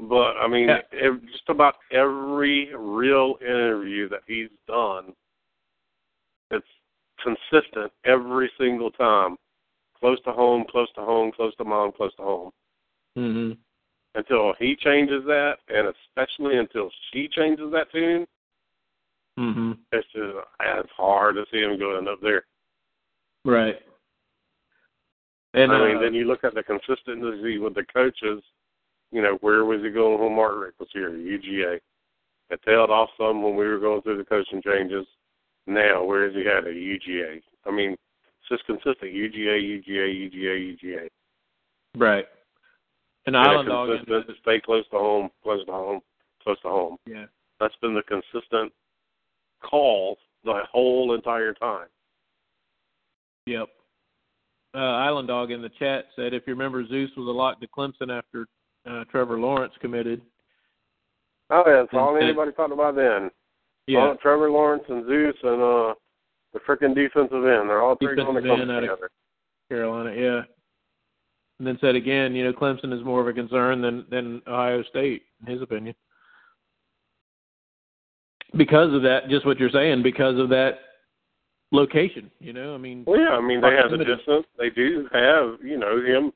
But I mean,
Yeah.
ev- just about every real interview that he's done, it's consistent every single time. Close to home, close to home, close to mom, close to home.
Mhm.
Until he changes that, and especially until she changes that tune,
Mhm.
it's just it's hard to see him going up there.
Right. And
I mean,
uh,
then you look at the consistency with the coaches. You know, where was he going when Mark Richt was here? UGA. It tailed off some when we were going through the coaching changes. Now, where is he at? A UGA. I mean, it's just consistent. UGA, UGA, UGA, UGA.
right. And
And
Island Dog.
consistent, stay close to home, close to home, close to home.
Yeah.
That's been the consistent call the whole entire time.
Yep. Uh, Island Dog in the chat said, if you remember, Zeus was a lock to Clemson after uh, Trevor Lawrence committed.
Oh yeah, that's all anybody talked about then.
Yeah.
Oh, Trevor Lawrence and Zeus and uh the freaking defensive end. They're all three going to come together.
Carolina. Yeah. And then said again, you know, Clemson is more of a concern than than Ohio State, in his opinion. Because of that, just what you're saying, because of that location. You know, I mean,
Well, yeah, I mean they have the distance. They do have, you know, him,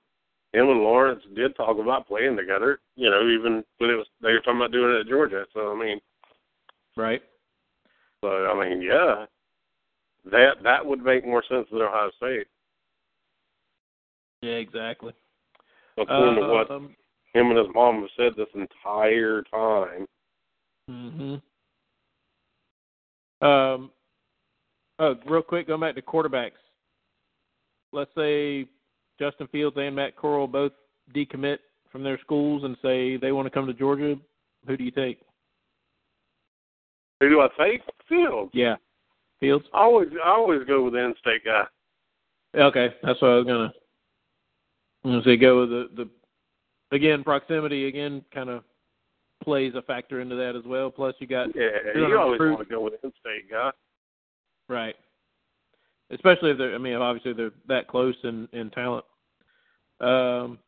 him and Lawrence did talk about playing together. You know, even when it was they were talking about doing it at Georgia. So I mean,
right?
so I mean, yeah, that that would make more sense than Ohio State.
Yeah, exactly.
according to what
Um,
him and his mom have said this entire time.
hmm Um, oh, real quick, going back to quarterbacks. Let's say Justin Fields and Matt Corral both decommit from their schools and say they want to come to Georgia. Who do you take?
Who do I take? Fields.
Yeah, Fields.
I always I always go with the in-state guy.
Okay, that's what I was gonna. I'm gonna say go with the the again proximity again kind of plays a factor into that as well. Plus you got
Yeah, you always want to go with the in-state guy.
Right. Especially if they're, I mean, obviously they're that close in, in talent. Um,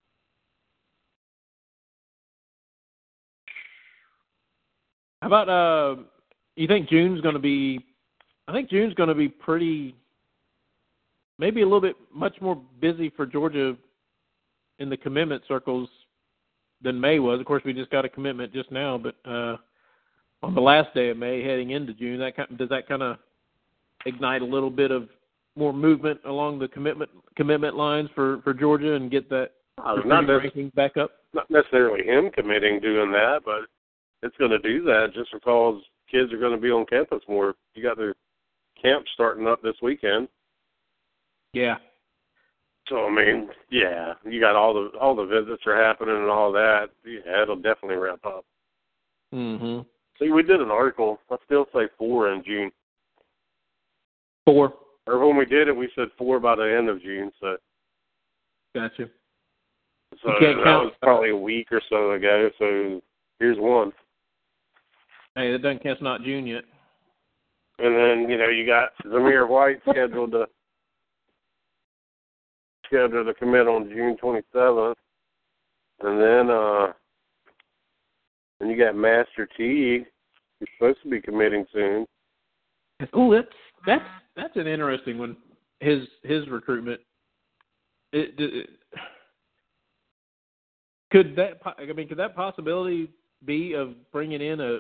how about, uh, you think June's going to be, I think June's going to be pretty, maybe a little bit much more busy for Georgia in the commitment circles than May was. Of course, we just got a commitment just now, but, uh, on the last day of May, heading into June, that kind, does that kind of ignite a little bit of more movement along the commitment commitment lines for for Georgia and get that
Uh, not,
ranking back up?
not necessarily him committing doing that, but it's going to do that just because kids are going to be on campus more. You got the camp starting up this weekend,
Yeah.
so I mean, yeah, you got all the all the visits are happening and all that. Yeah, it'll definitely ramp up.
Mhm.
See, we did an article. I still say four in June,
Four.
Or when we did it, we said four by the end of June. So,
Gotcha.
so
You can't
that
count-
was probably a week or so ago. So here's one.
Hey, that doesn't count. It's not June yet.
And then, you know, you got Zamir White scheduled to scheduled to commit on June twenty seventh. And then uh then you got Master Teague who's supposed to be committing soon.
Oh, that's that's that's an interesting one. His his recruitment. It, it, could that I mean could that possibility be of bringing in a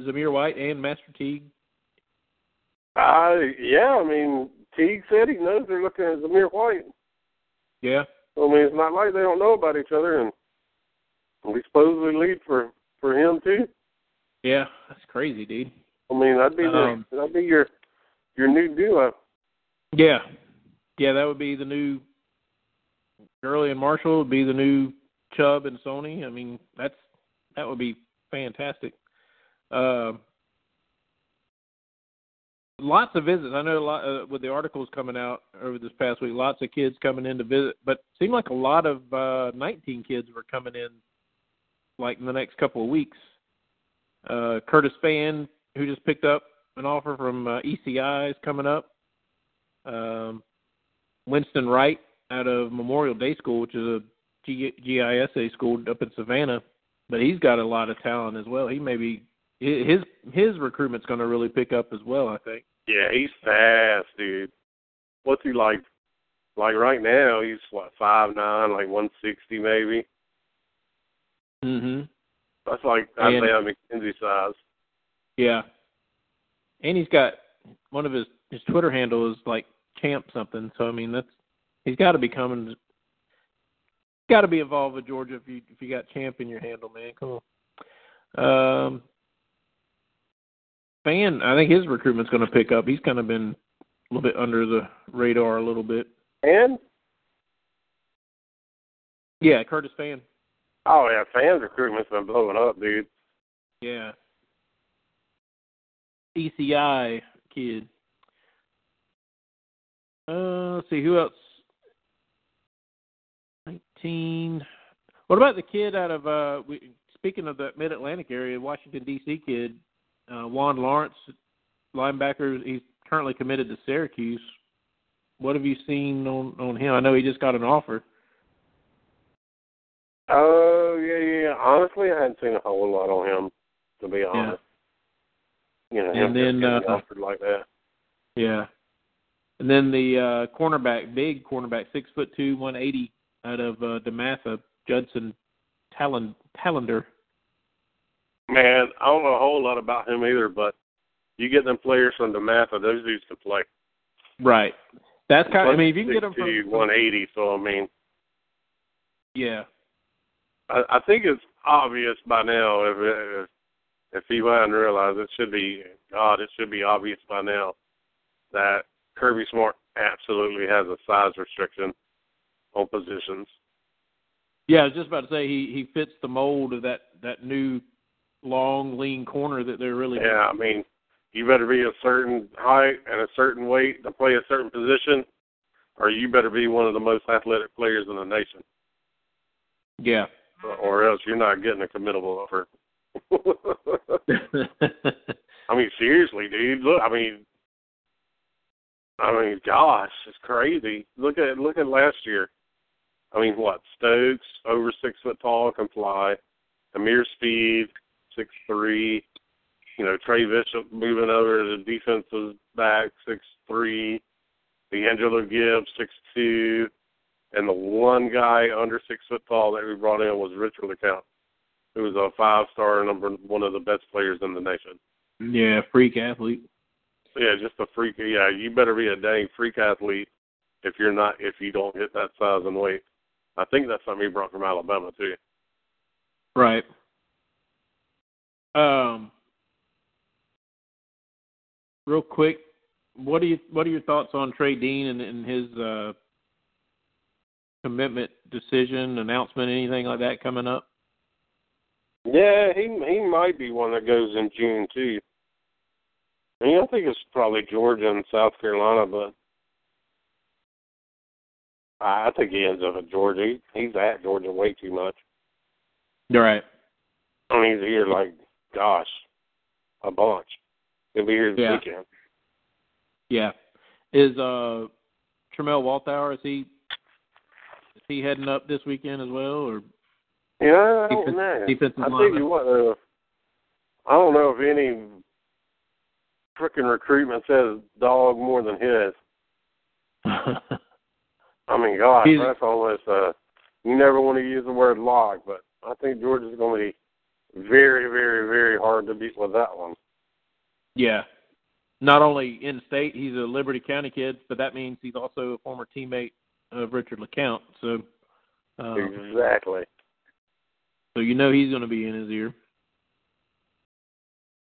Zamir White and Master Teague?
Uh yeah, I mean Teague said he knows they're looking at Zamir White.
Yeah.
I mean it's not like they don't know about each other and we supposedly lead for for him too.
Yeah, that's crazy, dude.
I mean that'd be
Um,
the that'd be your your new duo.
Yeah, yeah, that would be the new Gurley and Marshall would be the new Chubb and Sony. I mean, that's that would be fantastic. Um, lots of visits. I know a lot uh, with the articles coming out over this past week. Lots of kids coming in to visit, but seemed like a lot of uh, 19 kids were coming in, like in the next couple of weeks. Uh, Curtis Fan, who just picked up an offer from uh, ECI, is coming up. Um, Winston Wright out of Memorial Day School, which is a G- GISA school up in Savannah, but he's got a lot of talent as well. He may be his his recruitment's going to really pick up as well. I think.
Yeah, he's fast, dude. What's he like? Like right now, he's what five nine, like one sixty maybe.
Mm-hmm.
That's like Isaiah McKenzie size.
Yeah. And he's got one of his his Twitter handle is like champ something. So I mean that's he's got to be coming. Got to be involved with Georgia if you if you got champ in your handle, man. Come on. Um, fan, I think his recruitment's going to pick up. He's kind of been a little bit under the radar a little bit.
And
Yeah, Curtis Fan.
oh yeah, fans recruitment's been blowing up, dude.
Yeah. ECI kid. Uh, let's see who else. Nineteen. What about the kid out of uh? We, speaking of the Mid Atlantic area, Washington D.C. kid, uh, Juan Lawrence, linebacker. He's currently committed to Syracuse. What have you seen on on him? I know he just got an offer.
Oh yeah, yeah. yeah. Honestly, I hadn't seen a whole lot on him, to be honest. You know,
And then, uh,
offered like that.
Yeah. And then the uh cornerback, big cornerback, six foot two, one eighty, out of uh, DeMatha, Judson Talon.
Man, I don't know a whole lot about him either, but you get them players from DeMatha, those dudes can play.
Right. That's kind. Of, I mean, if you can get them from,
180, so I mean,
Yeah.
I, I think it's obvious by now. If if, if he hadn't realized, it should be God. It should be obvious by now that Kirby Smart absolutely has a size restriction on positions.
Yeah, I was just about to say he he fits the mold of that that new long lean corner that they're really
Yeah, I mean, you better be a certain height and a certain weight to play a certain position, or you better be one of the most athletic players in the nation,
yeah.
or else you're not getting a committable offer. [laughs] I mean, seriously, dude. Look, I mean, I mean, gosh, it's crazy. Look at look at last year. I mean, what Stokes over six foot tall can fly. Ameer Speed six three. You know, Tray Bishop moving over to the defensive back six three. D'Angelo Gibbs six two. And the one guy under six foot tall that we brought in was Richard LeCounte, who was a five star number one of the best players in the nation.
Yeah, freak athlete.
Yeah, just a freak. Yeah, you better be a dang freak athlete if you're not if you don't hit that size and weight. I think that's something he brought from Alabama too.
Right. Um real quick, what do you what are your thoughts on Trey Dean and, and his uh commitment decision, announcement, anything like that coming up?
Yeah, he he might be one that goes in June too. I mean, I think it's probably Georgia and South Carolina, but I think he ends up at Georgia. He, he's at Georgia way too much.
You're right.
I mean, he's here like, gosh, a bunch. He'll be here this
Yeah.
weekend.
Yeah. Is uh Tramel Walthour is he is he heading up this weekend as well or
Yeah, I don't know. I tell you what, uh, I don't know if any frickin' recruitment says dog more than his. [laughs] I mean, gosh,
He's-
that's almost uh you never want to use the word log, but I think Georgia's going to be very, very, very hard to beat with that one.
Yeah. Not only in state, he's a Liberty County kid, but that means he's also a former teammate of Richard LeCounte. So, uh,
Exactly.
So you know he's going to be in his ear.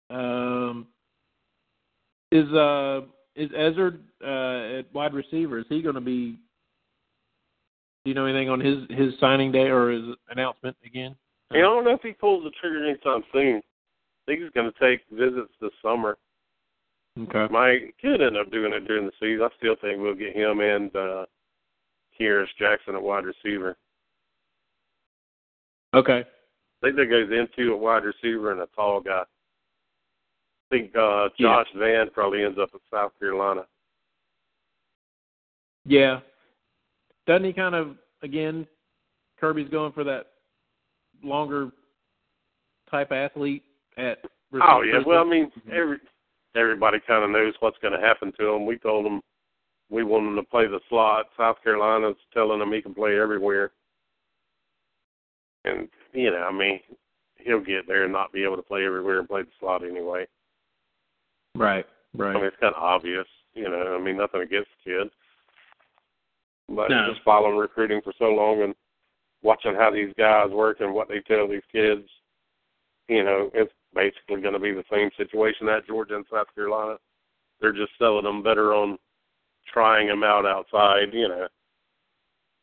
Um, is uh is Ezzard uh, at wide receiver? Is he going to be? Do you know anything on his his signing day or his announcement again?
Hey, I don't know if he pulls the trigger anytime soon. I think he's going to take visits this summer.
Okay.
Might could end up doing it during the season. I still think we'll get him and uh Kearis Jackson at wide receiver.
Okay.
I think that goes into a wide receiver and a tall guy. I think uh Josh Vann probably ends up at South Carolina.
Yeah. Doesn't he kind of again? Kirby's going for that longer type athlete at.
Oh yeah, well I mean
Mm-hmm.
every everybody kind of knows what's going to happen to him. We told him we want him to play the slot. South Carolina's telling him he can play everywhere, and you know I mean he'll get there and not be able to play everywhere and play the slot anyway.
Right. right.
I mean it's kind of obvious, you know. I mean nothing against the kid, but
No.
just following recruiting for so long and watching how these guys work and what they tell these kids, you know, it's basically going to be the same situation at Georgia and South Carolina. They're just selling them better on trying them out outside, you know.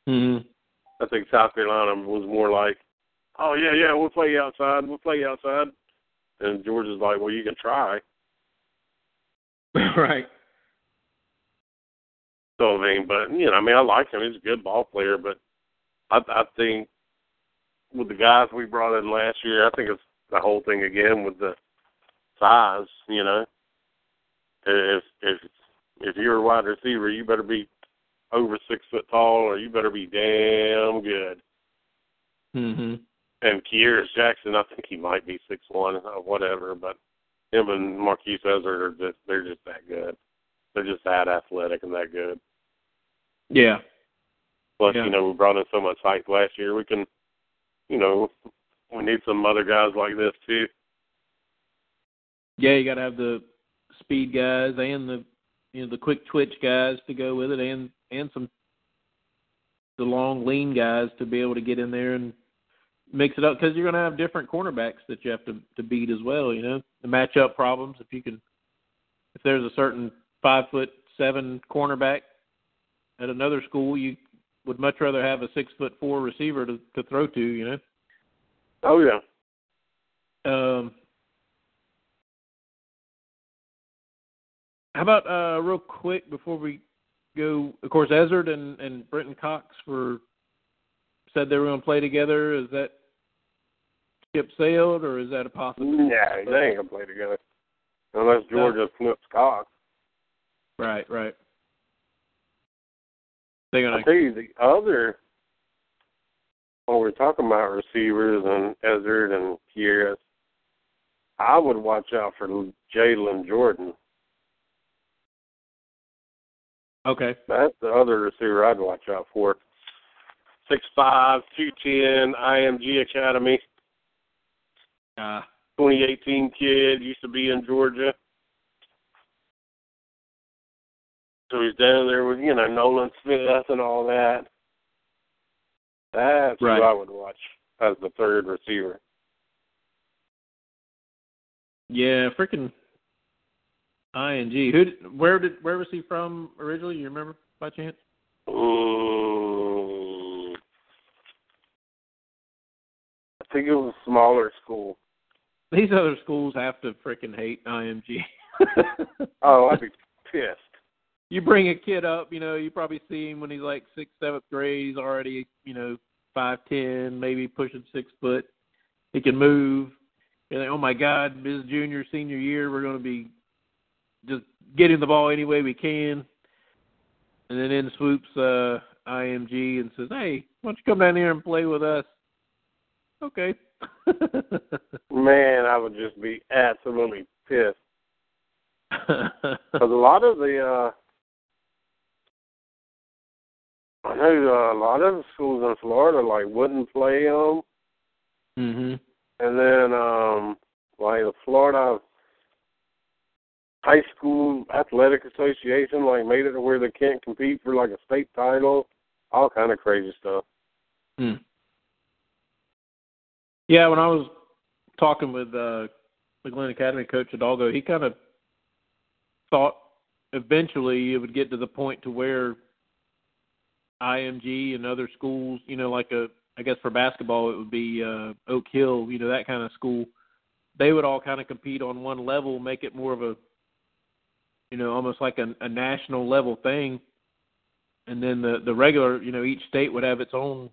Mhm.
I think South Carolina was more like, oh yeah, yeah, we'll play you outside, we'll play you outside, and George is like, well, you can try. [laughs]
right.
So I mean, but you know, I mean, I like him. He's a good ball player, but I, I think with the guys we brought in last year, I think it's the whole thing again with the size. You know, if if if you're a wide receiver, you better be over six foot tall, or you better be damn good.
Mhm.
And Kearis Jackson, I think he might be six one uh, whatever, but him and Marquez Ezzard are just they're just that good. They're just that athletic and that good.
Yeah.
Plus,
Yeah.
you know, we brought in so much height last year. We can, you know, we need some other guys like this too.
Yeah, you got to have the speed guys and the you know the quick twitch guys to go with it, and and some the long, lean guys to be able to get in there and mix it up because you're going to have different cornerbacks that you have to to beat as well. You know, the matchup problems. If you can, if there's a certain five foot seven cornerback at another school, you would much rather have a six foot four receiver to to throw to. You know.
Oh yeah.
Um, how about uh, real quick before we go? Of course, Ezzard and and Brenton Cox were said they were going to play together. Is that ship sailed, or is that a possibility?
Yeah, they ain't gonna play together unless Georgia flips Cox.
Right, right. They're gonna.
tell you the other. When we're talking about receivers and Ezzard and Kearis, I would watch out for Jalen Jordan.
Okay.
That's the other receiver I'd watch out for. Six five, two ten, IMG Academy,
Uh,
2018 kid, used to be in Georgia. So he's down there with, you know, Nolan Smith and all that. That's
Right.
who I would watch as the third receiver.
yeah, freaking ing. Who? did- Where did? Where was he from originally? You remember by chance?
Mm, I think it was a smaller school.
These other schools have to freaking hate IMG. [laughs]
Oh, I'd be pissed.
you bring a kid up, you know, you probably see him when he's like sixth, seventh grade. He's already, you know, five ten, maybe pushing six foot. He can move. You're like, oh my God, his junior, senior year, we're going to be just getting the ball any way we can. And then in swoops uh, IMG and says, hey, why don't you come down here and play with us? Okay.
Man, I would just be absolutely pissed. Because a lot of the, uh, I know uh, a lot of the schools in Florida like wouldn't play them,
mhm.
and then um, like the Florida High School Athletic Association like made it to where they can't compete for like a state title, all kind of crazy stuff.
Hmm. Yeah, when I was talking with uh the Academy coach Hidalgo, he kind of thought eventually it would get to the point to where IMG and other schools, you know, like a I guess for basketball it would be uh Oak Hill, you know, that kind of school. They would all kind of compete on one level, make it more of a you know, almost like a, a national level thing. And then the the regular, you know, each state would have its own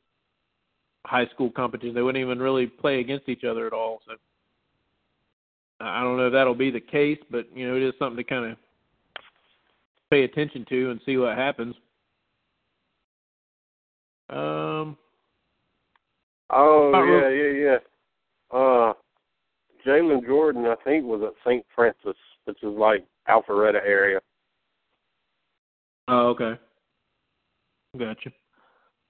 high school competition. They wouldn't even really play against each other at all. So I don't know if that'll be the case, but you know, it is something to kind of pay attention to and see what happens. Um,
Oh yeah,
real-
yeah, yeah. Uh, Jalen Jordan, I think, was at St. Francis, which is like Alpharetta area.
oh, okay, gotcha.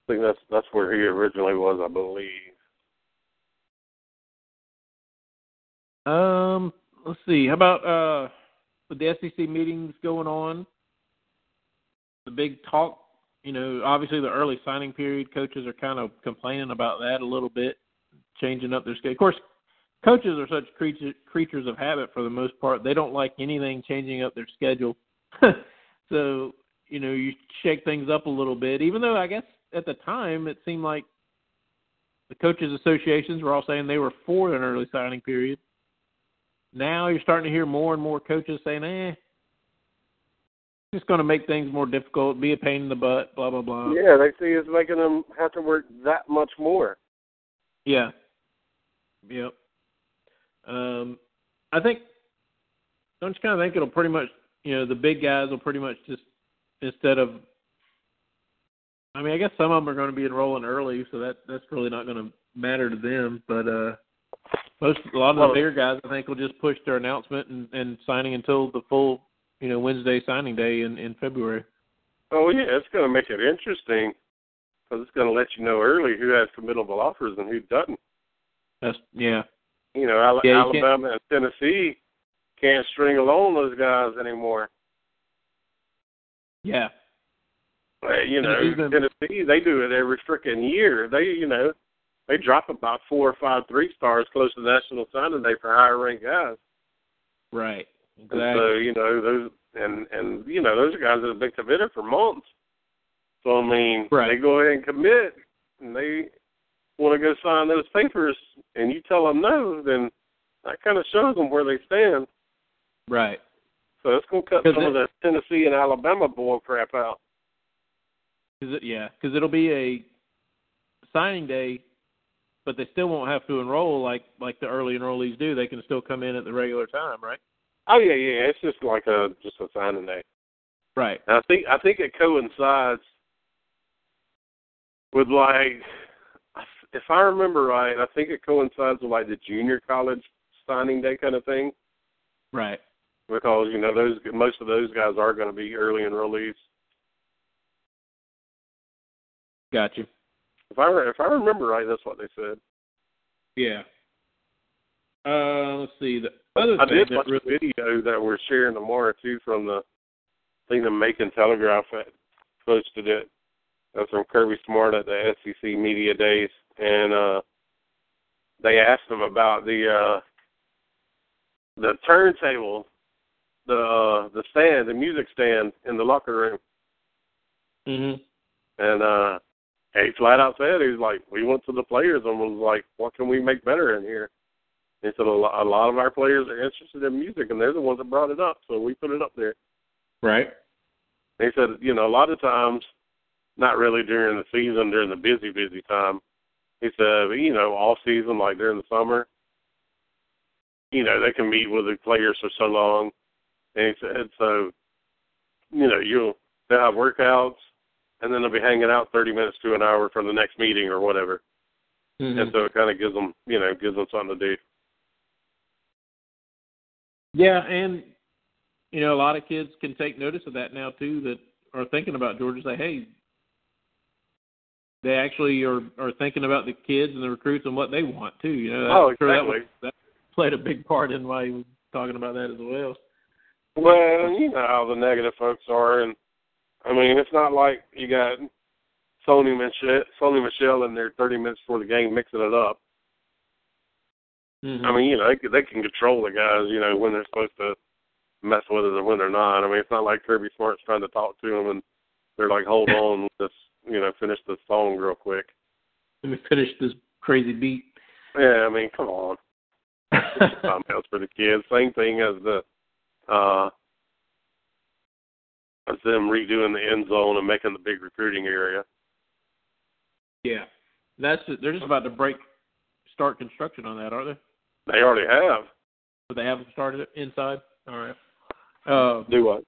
I think that's that's where he originally was, I believe.
Um, let's see. How about uh, with the SEC meetings going on? The big talk, you know, obviously the early signing period, coaches are kind of complaining about that a little bit, changing up their schedule. Of course, coaches are such creatures creatures of habit for the most part. They don't like anything changing up their schedule. [laughs] so, you know, you shake things up a little bit. Even though I guess at the time it seemed like the coaches associations were all saying they were for an early signing period now you're starting to hear more and more coaches saying, "Eh, just going to make things more difficult, be a pain in the butt, blah blah blah."
Yeah, they see it's making them have to work that much more.
Yeah. Yep. Um, I think. Don't you kind of think it'll pretty much, you know, the big guys will pretty much just instead of. I mean, I guess some of them are going to be enrolling early, so that that's really not going to matter to them. But uh most a lot of the bigger guys, I think, will just push their announcement and, and signing until the full, you know, Wednesday signing day in in February.
Oh yeah, it's going to make it interesting because it's going to let you know early who has committable offers and who doesn't.
That's yeah,
You know, Al-
Yeah, you can't-
Alabama and Tennessee can't string along those guys anymore.
yeah.
You know,
Even-
Tennessee, they do it every freaking year. They, you know, they drop about four or five three stars close to National Signing Day for higher ranked guys.
Right.
And
Exactly.
so, you know, those and and you know, those are guys that have been committed for months. So I mean,
Right.
they go ahead and commit, and they want to go sign those papers, and you tell them no, then that kind of shows them where they stand.
right.
So it's going to cut some
it-
of the Tennessee and Alabama bull crap out.
Cause it, yeah, because it'll be a signing day, but they still won't have to enroll like like the early enrollees do. They can still come in at the regular time, right?
Oh yeah, yeah, it's just like a just a signing day.
Right.
And I think I think it coincides with like if I remember right, I think it coincides with like the junior college signing day kind of thing
Right.
because you know those most of those guys are going to be early enrollees.
Got you.
If I re- if I remember right, that's what they said.
Yeah. Uh, let's see. The other
I
thing
did
that
watch
really,
a video that we're sharing tomorrow too from the I think the Macon Telegraph that posted it. That's from Kirby Smart at the SEC Media Days, and uh they asked him about the uh the turntable, the uh, the stand, the music stand in the locker room,
hmm
and uh he flat out said he was like, we went to the players and was like, what can we make better in here? He said a lot of our players are interested in music, and they're the ones that brought it up, so we put it up there.
Right.
He said, you know, a lot of times, not really during the season, during the busy, busy time. He said, you know, all season, like during the summer, you know, they can meet with the players for so long. And he said, so, you know, you'll they'll have workouts, and then they'll be hanging out 30 minutes to an hour for the next meeting or whatever.
Mhm.
And so it kind of gives them, you know, gives them something to do.
Yeah, and you know, a lot of kids can take notice of that now too that are thinking about Georgia. Say, hey, they actually are are thinking about the kids and the recruits and what they want too. You know,
Oh,
sure that,
exactly.
was, that played a big part in why he was talking about that as well.
Well, you know how the negative folks are, and I mean, it's not like you got Sony Michel, Sony Michel in there 30 minutes before the game mixing it up.
Mhm.
I mean, you know, they can, they can control the guys, you know, when they're supposed to mess with it and when they're not. I mean, it's not like Kirby Smart's trying to talk to them and they're like, hold [laughs] on, let's, you know, finish the song real quick.
let me finish this crazy beat.
Yeah, I mean, come on. [laughs] Something else for the kids. Same thing as the, uh, as them redoing the end zone and making the big recruiting area.
yeah, that's they're just about to break start construction on that, aren't they?
They already have.
But they haven't started it inside. All right. Uh,
Do what?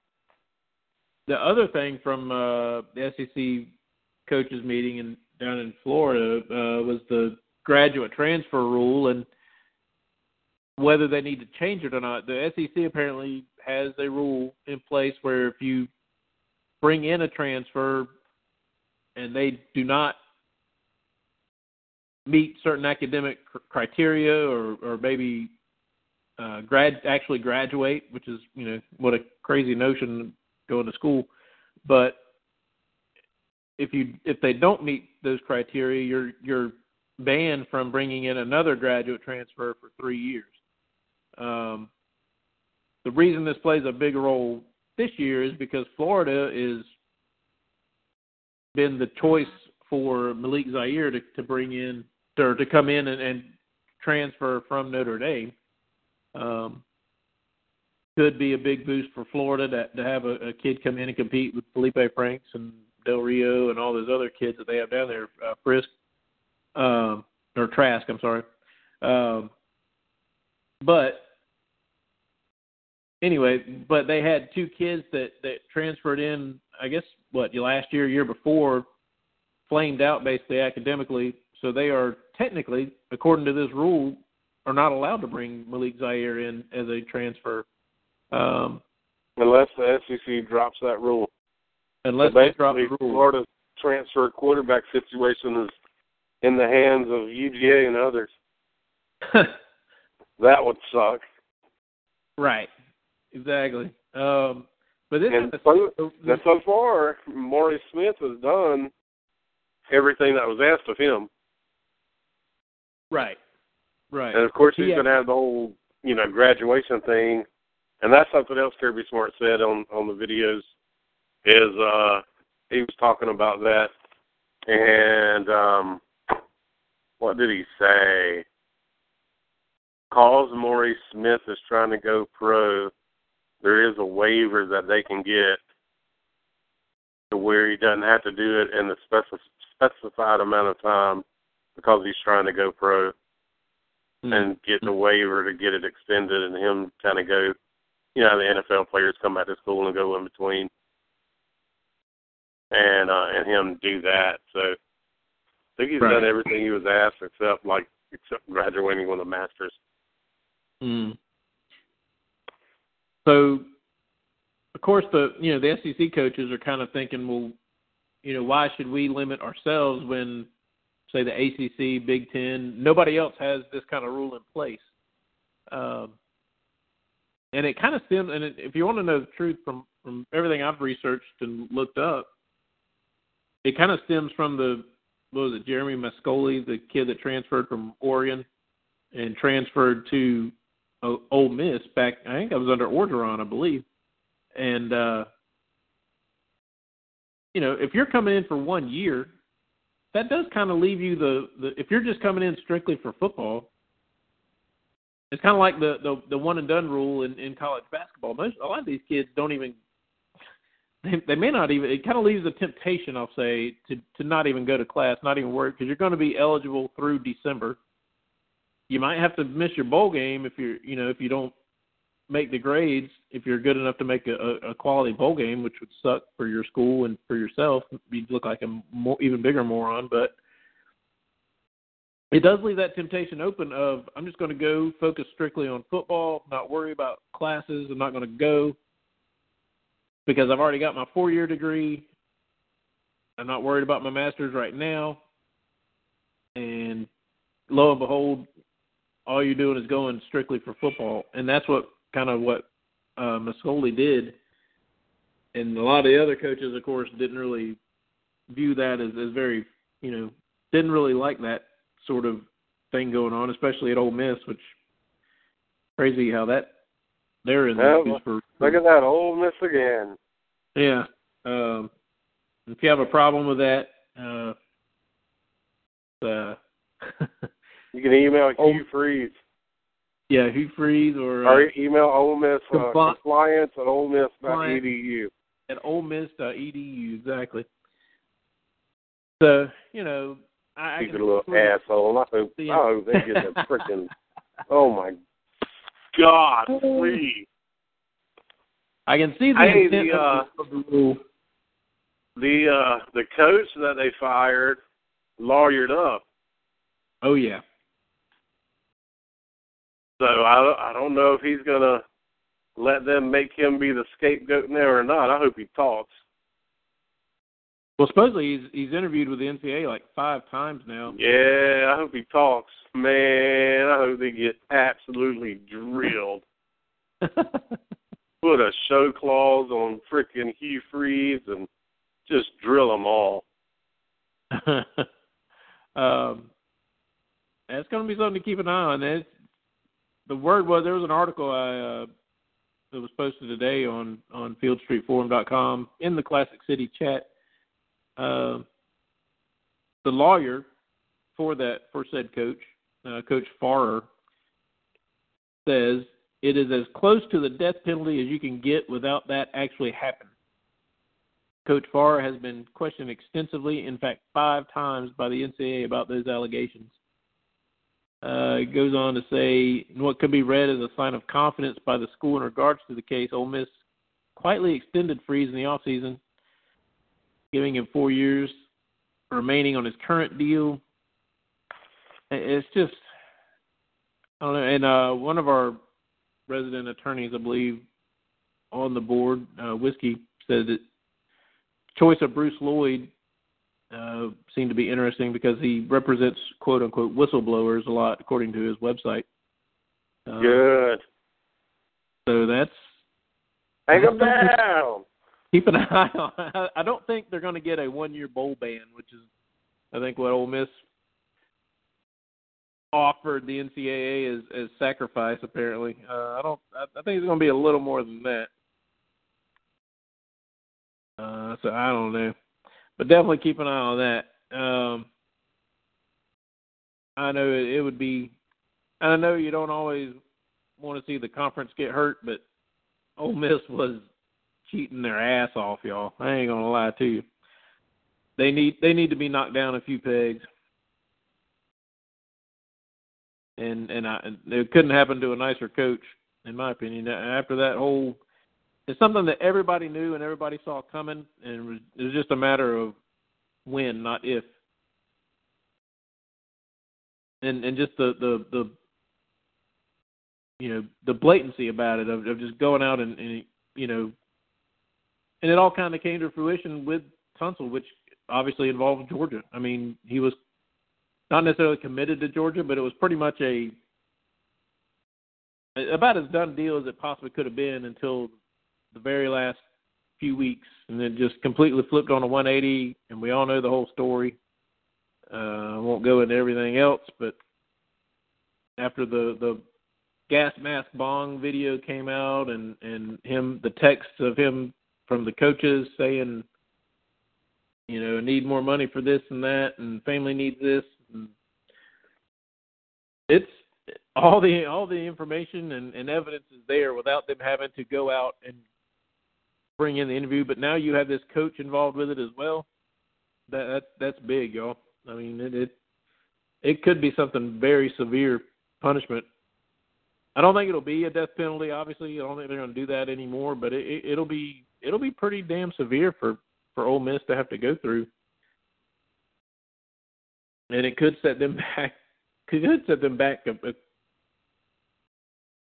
the other thing from uh, the SEC coaches meeting in down in Florida uh, was the graduate transfer rule and whether they need to change it or not. The SEC apparently has a rule in place where if you bring in a transfer and they do not meet certain academic cr- criteria or or maybe uh, grad actually graduate, which is you know what a crazy notion going to school. But if you if they don't meet those criteria, you're you're banned from bringing in another graduate transfer for three years. Um, the reason this plays a big role this year is because Florida is been the choice for Malik Zaire to, to bring in or to come in and, and transfer from Notre Dame. Um, could be a big boost for Florida to, to have a, a kid come in and compete with Feleipe Franks and Del Rio and all those other kids that they have down there, uh, Frisk um, or Trask. I'm sorry, um, but anyway, but they had two kids that that transferred in. I guess what last year, year before, flamed out basically academically. So they are technically, according to this rule, are not allowed to bring Malik Zaire in as a transfer um,
Unless the SEC drops that rule.
unless
So
they drop the rule.
Florida's transfer quarterback situation is in the hands of UGA and others. [laughs] That would suck.
right, exactly. Um, But this
And
is
so,
the-
and so far, Maurice Smith has done everything that was asked of him.
right, right.
And of course, he's
Yeah.
going to have the whole, you know, graduation thing, and that's something else Kirby Smart said on on the videos. Is uh he was talking about that, and um what did he say? Cause Maurice Smith is trying to go pro, there is a waiver that they can get to where he doesn't have to do it in the speci- specified amount of time because he's trying to go pro
Hmm.
and get the waiver to get it extended and him kind of go, you know, the NFL players come back to school and go in between, and uh, and him do that. So I think he's
Right.
done everything he was asked except like except graduating with a master's.
Mm. So, of course, the you know the SEC coaches are kind of thinking, well, you know, why should we limit ourselves when, say, the ACC, Big Ten, nobody else has this kind of rule in place. Um, and it kind of stems. And it, if you want to know the truth from from everything I've researched and looked up, it kind of stems from the what was it, Jeremy Masoli, the kid that transferred from Oregon and transferred to O- Ole Miss back. I think I was under Orgeron, I believe. And uh, you know, if you're coming in for one year, that does kind of leave you the, the if you're just coming in strictly for football. It's kind of like the, the the one and done rule in, in college basketball. Most a lot of these kids don't even they, they may not even. It kind of leaves the temptation, I'll say, to to not even go to class, not even work, because you're going to be eligible through December. You might have to miss your bowl game if you're, you know, if you don't make the grades. If you're good enough to make a, a, quality bowl game, which would suck for your school and for yourself, you'd look like a more, even bigger moron. But it does leave that temptation open of I'm just going to go focus strictly on football, not worry about classes. I'm not going to go because I've already got my four year degree. I'm not worried about my master's right now. And lo and behold, all you're doing is going strictly for football. And that's what kind of what uh, Masoli did. And a lot of the other coaches, of course, didn't really view that as, as very, you know, didn't really like that sort of thing going on, especially at Ole Miss, which crazy how that they're in
Yeah,
the for,
Look at that, Ole Miss again.
yeah. Um, if you have a problem with that, uh, uh, [laughs]
You can email
Oh.
Hugh Freeze
yeah, Hugh Freeze or, uh,
or email Ole Miss uh,
Compli-
compliance at Ole Miss.edu.
at olemiss.edu exactly. So you know, I, I
He's a little asshole. I hope, I hope they get that freaking. oh my God, please.
I can see the
Hey,
intent
the, uh,
of the rule.
The uh the coach that they fired lawyered up.
Oh yeah,
So I I don't know if he's gonna let them make him be the scapegoat now or not. I hope he talks.
well supposedly he's he's interviewed with the NCAA like five times now.
Yeah, I hope he talks. Man, I hope they get absolutely drilled. [laughs] Put a show clause on frickin' Hugh Freeze and just drill them all. [laughs]
um, that's going to be something to keep an eye on. It's, the word was there was an article I uh, that was posted today on on FieldStreetForum.com in the Classic City chat. Uh, the lawyer for that for said coach, uh, Coach Farrar, says it is as close to the death penalty as you can get without that actually happening. Coach Farr has been questioned extensively, in fact, five times by the NCAA about those allegations. Uh, goes on to say what could be read as a sign of confidence by the school in regards to the case. Ole Miss quietly extended Freeze in the offseason, giving him four years remaining on his current deal. It's just, I don't know. And uh, one of our resident attorneys, I believe, on the board, uh, Whiskey, said that choice of Bruce Lloyd uh, seemed to be interesting because he represents quote unquote whistleblowers a lot, according to his website. Uh,
Good.
So that's
Hang them down.
Keep an [laughs] eye on. I don't think they're going to get a one-year bowl ban, which is, I think, what Ole Miss offered the NCAA as as sacrifice. Apparently, uh, I don't. I, I think it's going to be a little more than that. Uh, so I don't know, but definitely keep an eye on that. Um, I know it, it would be. I know you don't always want to see the conference get hurt, but Ole Miss was cheating their ass off, y'all. I ain't gonna lie to you. They need they need to be knocked down a few pegs. And and I it couldn't happen to a nicer coach, in my opinion. After that whole it's something that everybody knew and everybody saw coming and it was, it was just a matter of when, not if. And and just the the the you know the blatancy about it of, of just going out and, and you know and it all kind of came to fruition with Tunsil, which obviously involved Georgia. I mean, he was not necessarily committed to Georgia, but it was pretty much a about as done deal as it possibly could have been until the very last few weeks, and then just completely flipped on a 180. And we all know the whole story. Uh, I won't go into everything else, but after the the gas mask bong video came out, and and him the texts of him from the coaches saying, you know, need more money for this and that, and family needs this. And it's all the all the information and, and evidence is there without them having to go out and bring in the interview. But now you have this coach involved with it as well. That, that that's big, y'all. I mean, it, it it could be something very severe punishment. I don't think it'll be a death penalty. Obviously, I don't think they're going to do that anymore. But it, it, it'll be it'll be pretty damn severe for for Ole Miss to have to go through, and it could set them [laughs] back. Could set them back a, a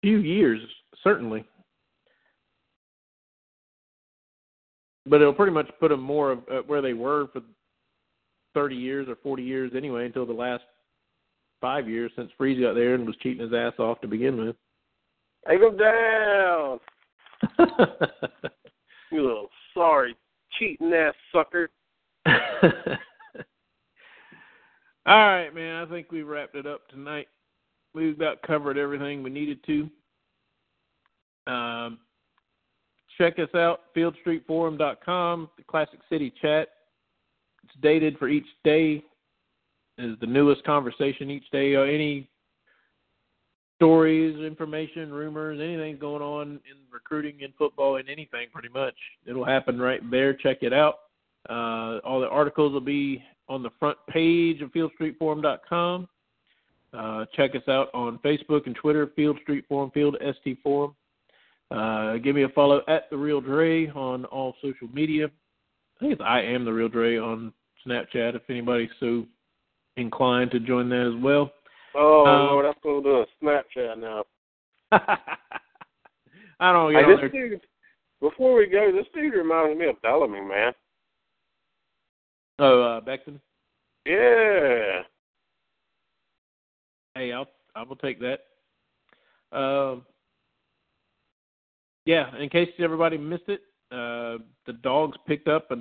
few years, certainly. But it'll pretty much put them more of uh, where they were for 30 years or 40 years anyway, until the last five years since Freeze got there and was cheating his ass off to begin with.
Take them down. [laughs] you little sorry cheating ass sucker. [laughs]
All right, man. I think we wrapped it up tonight. We've about covered everything we needed to. Um, check us out, fieldstreetforum.com, the Classic City Chat. It's dated for each day. Is the newest conversation each day. Or any stories, information, rumors, anything going on in recruiting in football in anything pretty much. It'll happen right there. Check it out. Uh, all the articles will be on the front page of fieldstreetforum.com. Uh, check us out on Facebook and Twitter, Field Street Forum, Field ST Forum. Uh, give me a follow at The Real Dre on all social media. I think it's I Am The Real Dre on Snapchat if anybody's so inclined to join that as well.
Oh
Um,
Lord, I'm gonna do a Snapchat now. [laughs]
I don't
Hey,
get on
this
there.
dude. Before we go, this dude reminds me of Bellamy, man.
Oh, uh, Beckton.
Yeah.
Hey, I'll I will take that. Um, yeah, in case everybody missed it, uh, the dogs picked up a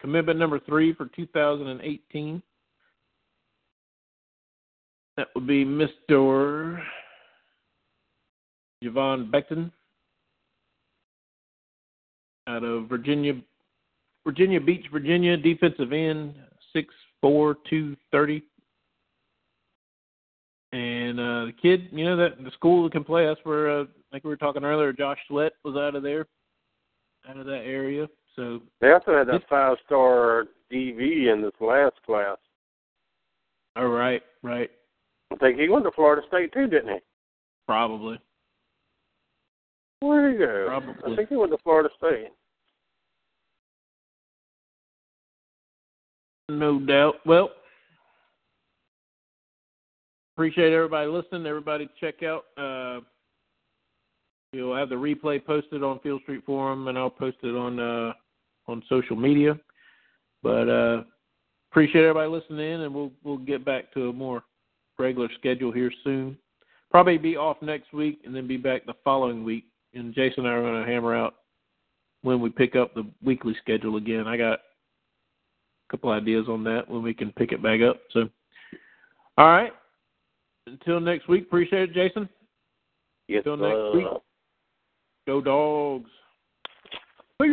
commitment number three for 2018. That would be Mr. Javon Beckton out of Virginia, Virginia Beach, Virginia, defensive end, six four two thirty. And uh, the kid, you know, that the school that can play. That's where, uh, like we were talking earlier, Josh Sweat was out of there, out of that area. So
They also had that five star DV in this last class.
all right, right,
I think he went to Florida State too, didn't he?
probably.
Where'd he go?
Probably.
I think he went to Florida State.
No doubt. Well, appreciate everybody listening. Everybody check out. Uh, you'll have the replay posted on Field Street Forum, and I'll post it on uh, on social media. But uh, appreciate everybody listening in, and we'll we'll get back to a more regular schedule here soon. Probably be off next week, and then be back the following week and Jason and I are going to hammer out when we pick up the weekly schedule again. I got a couple ideas on that when we can pick it back up. So, all right. Until next week, appreciate it, Jason.
Yes,
Until next week. Go dogs. See.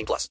18 plus.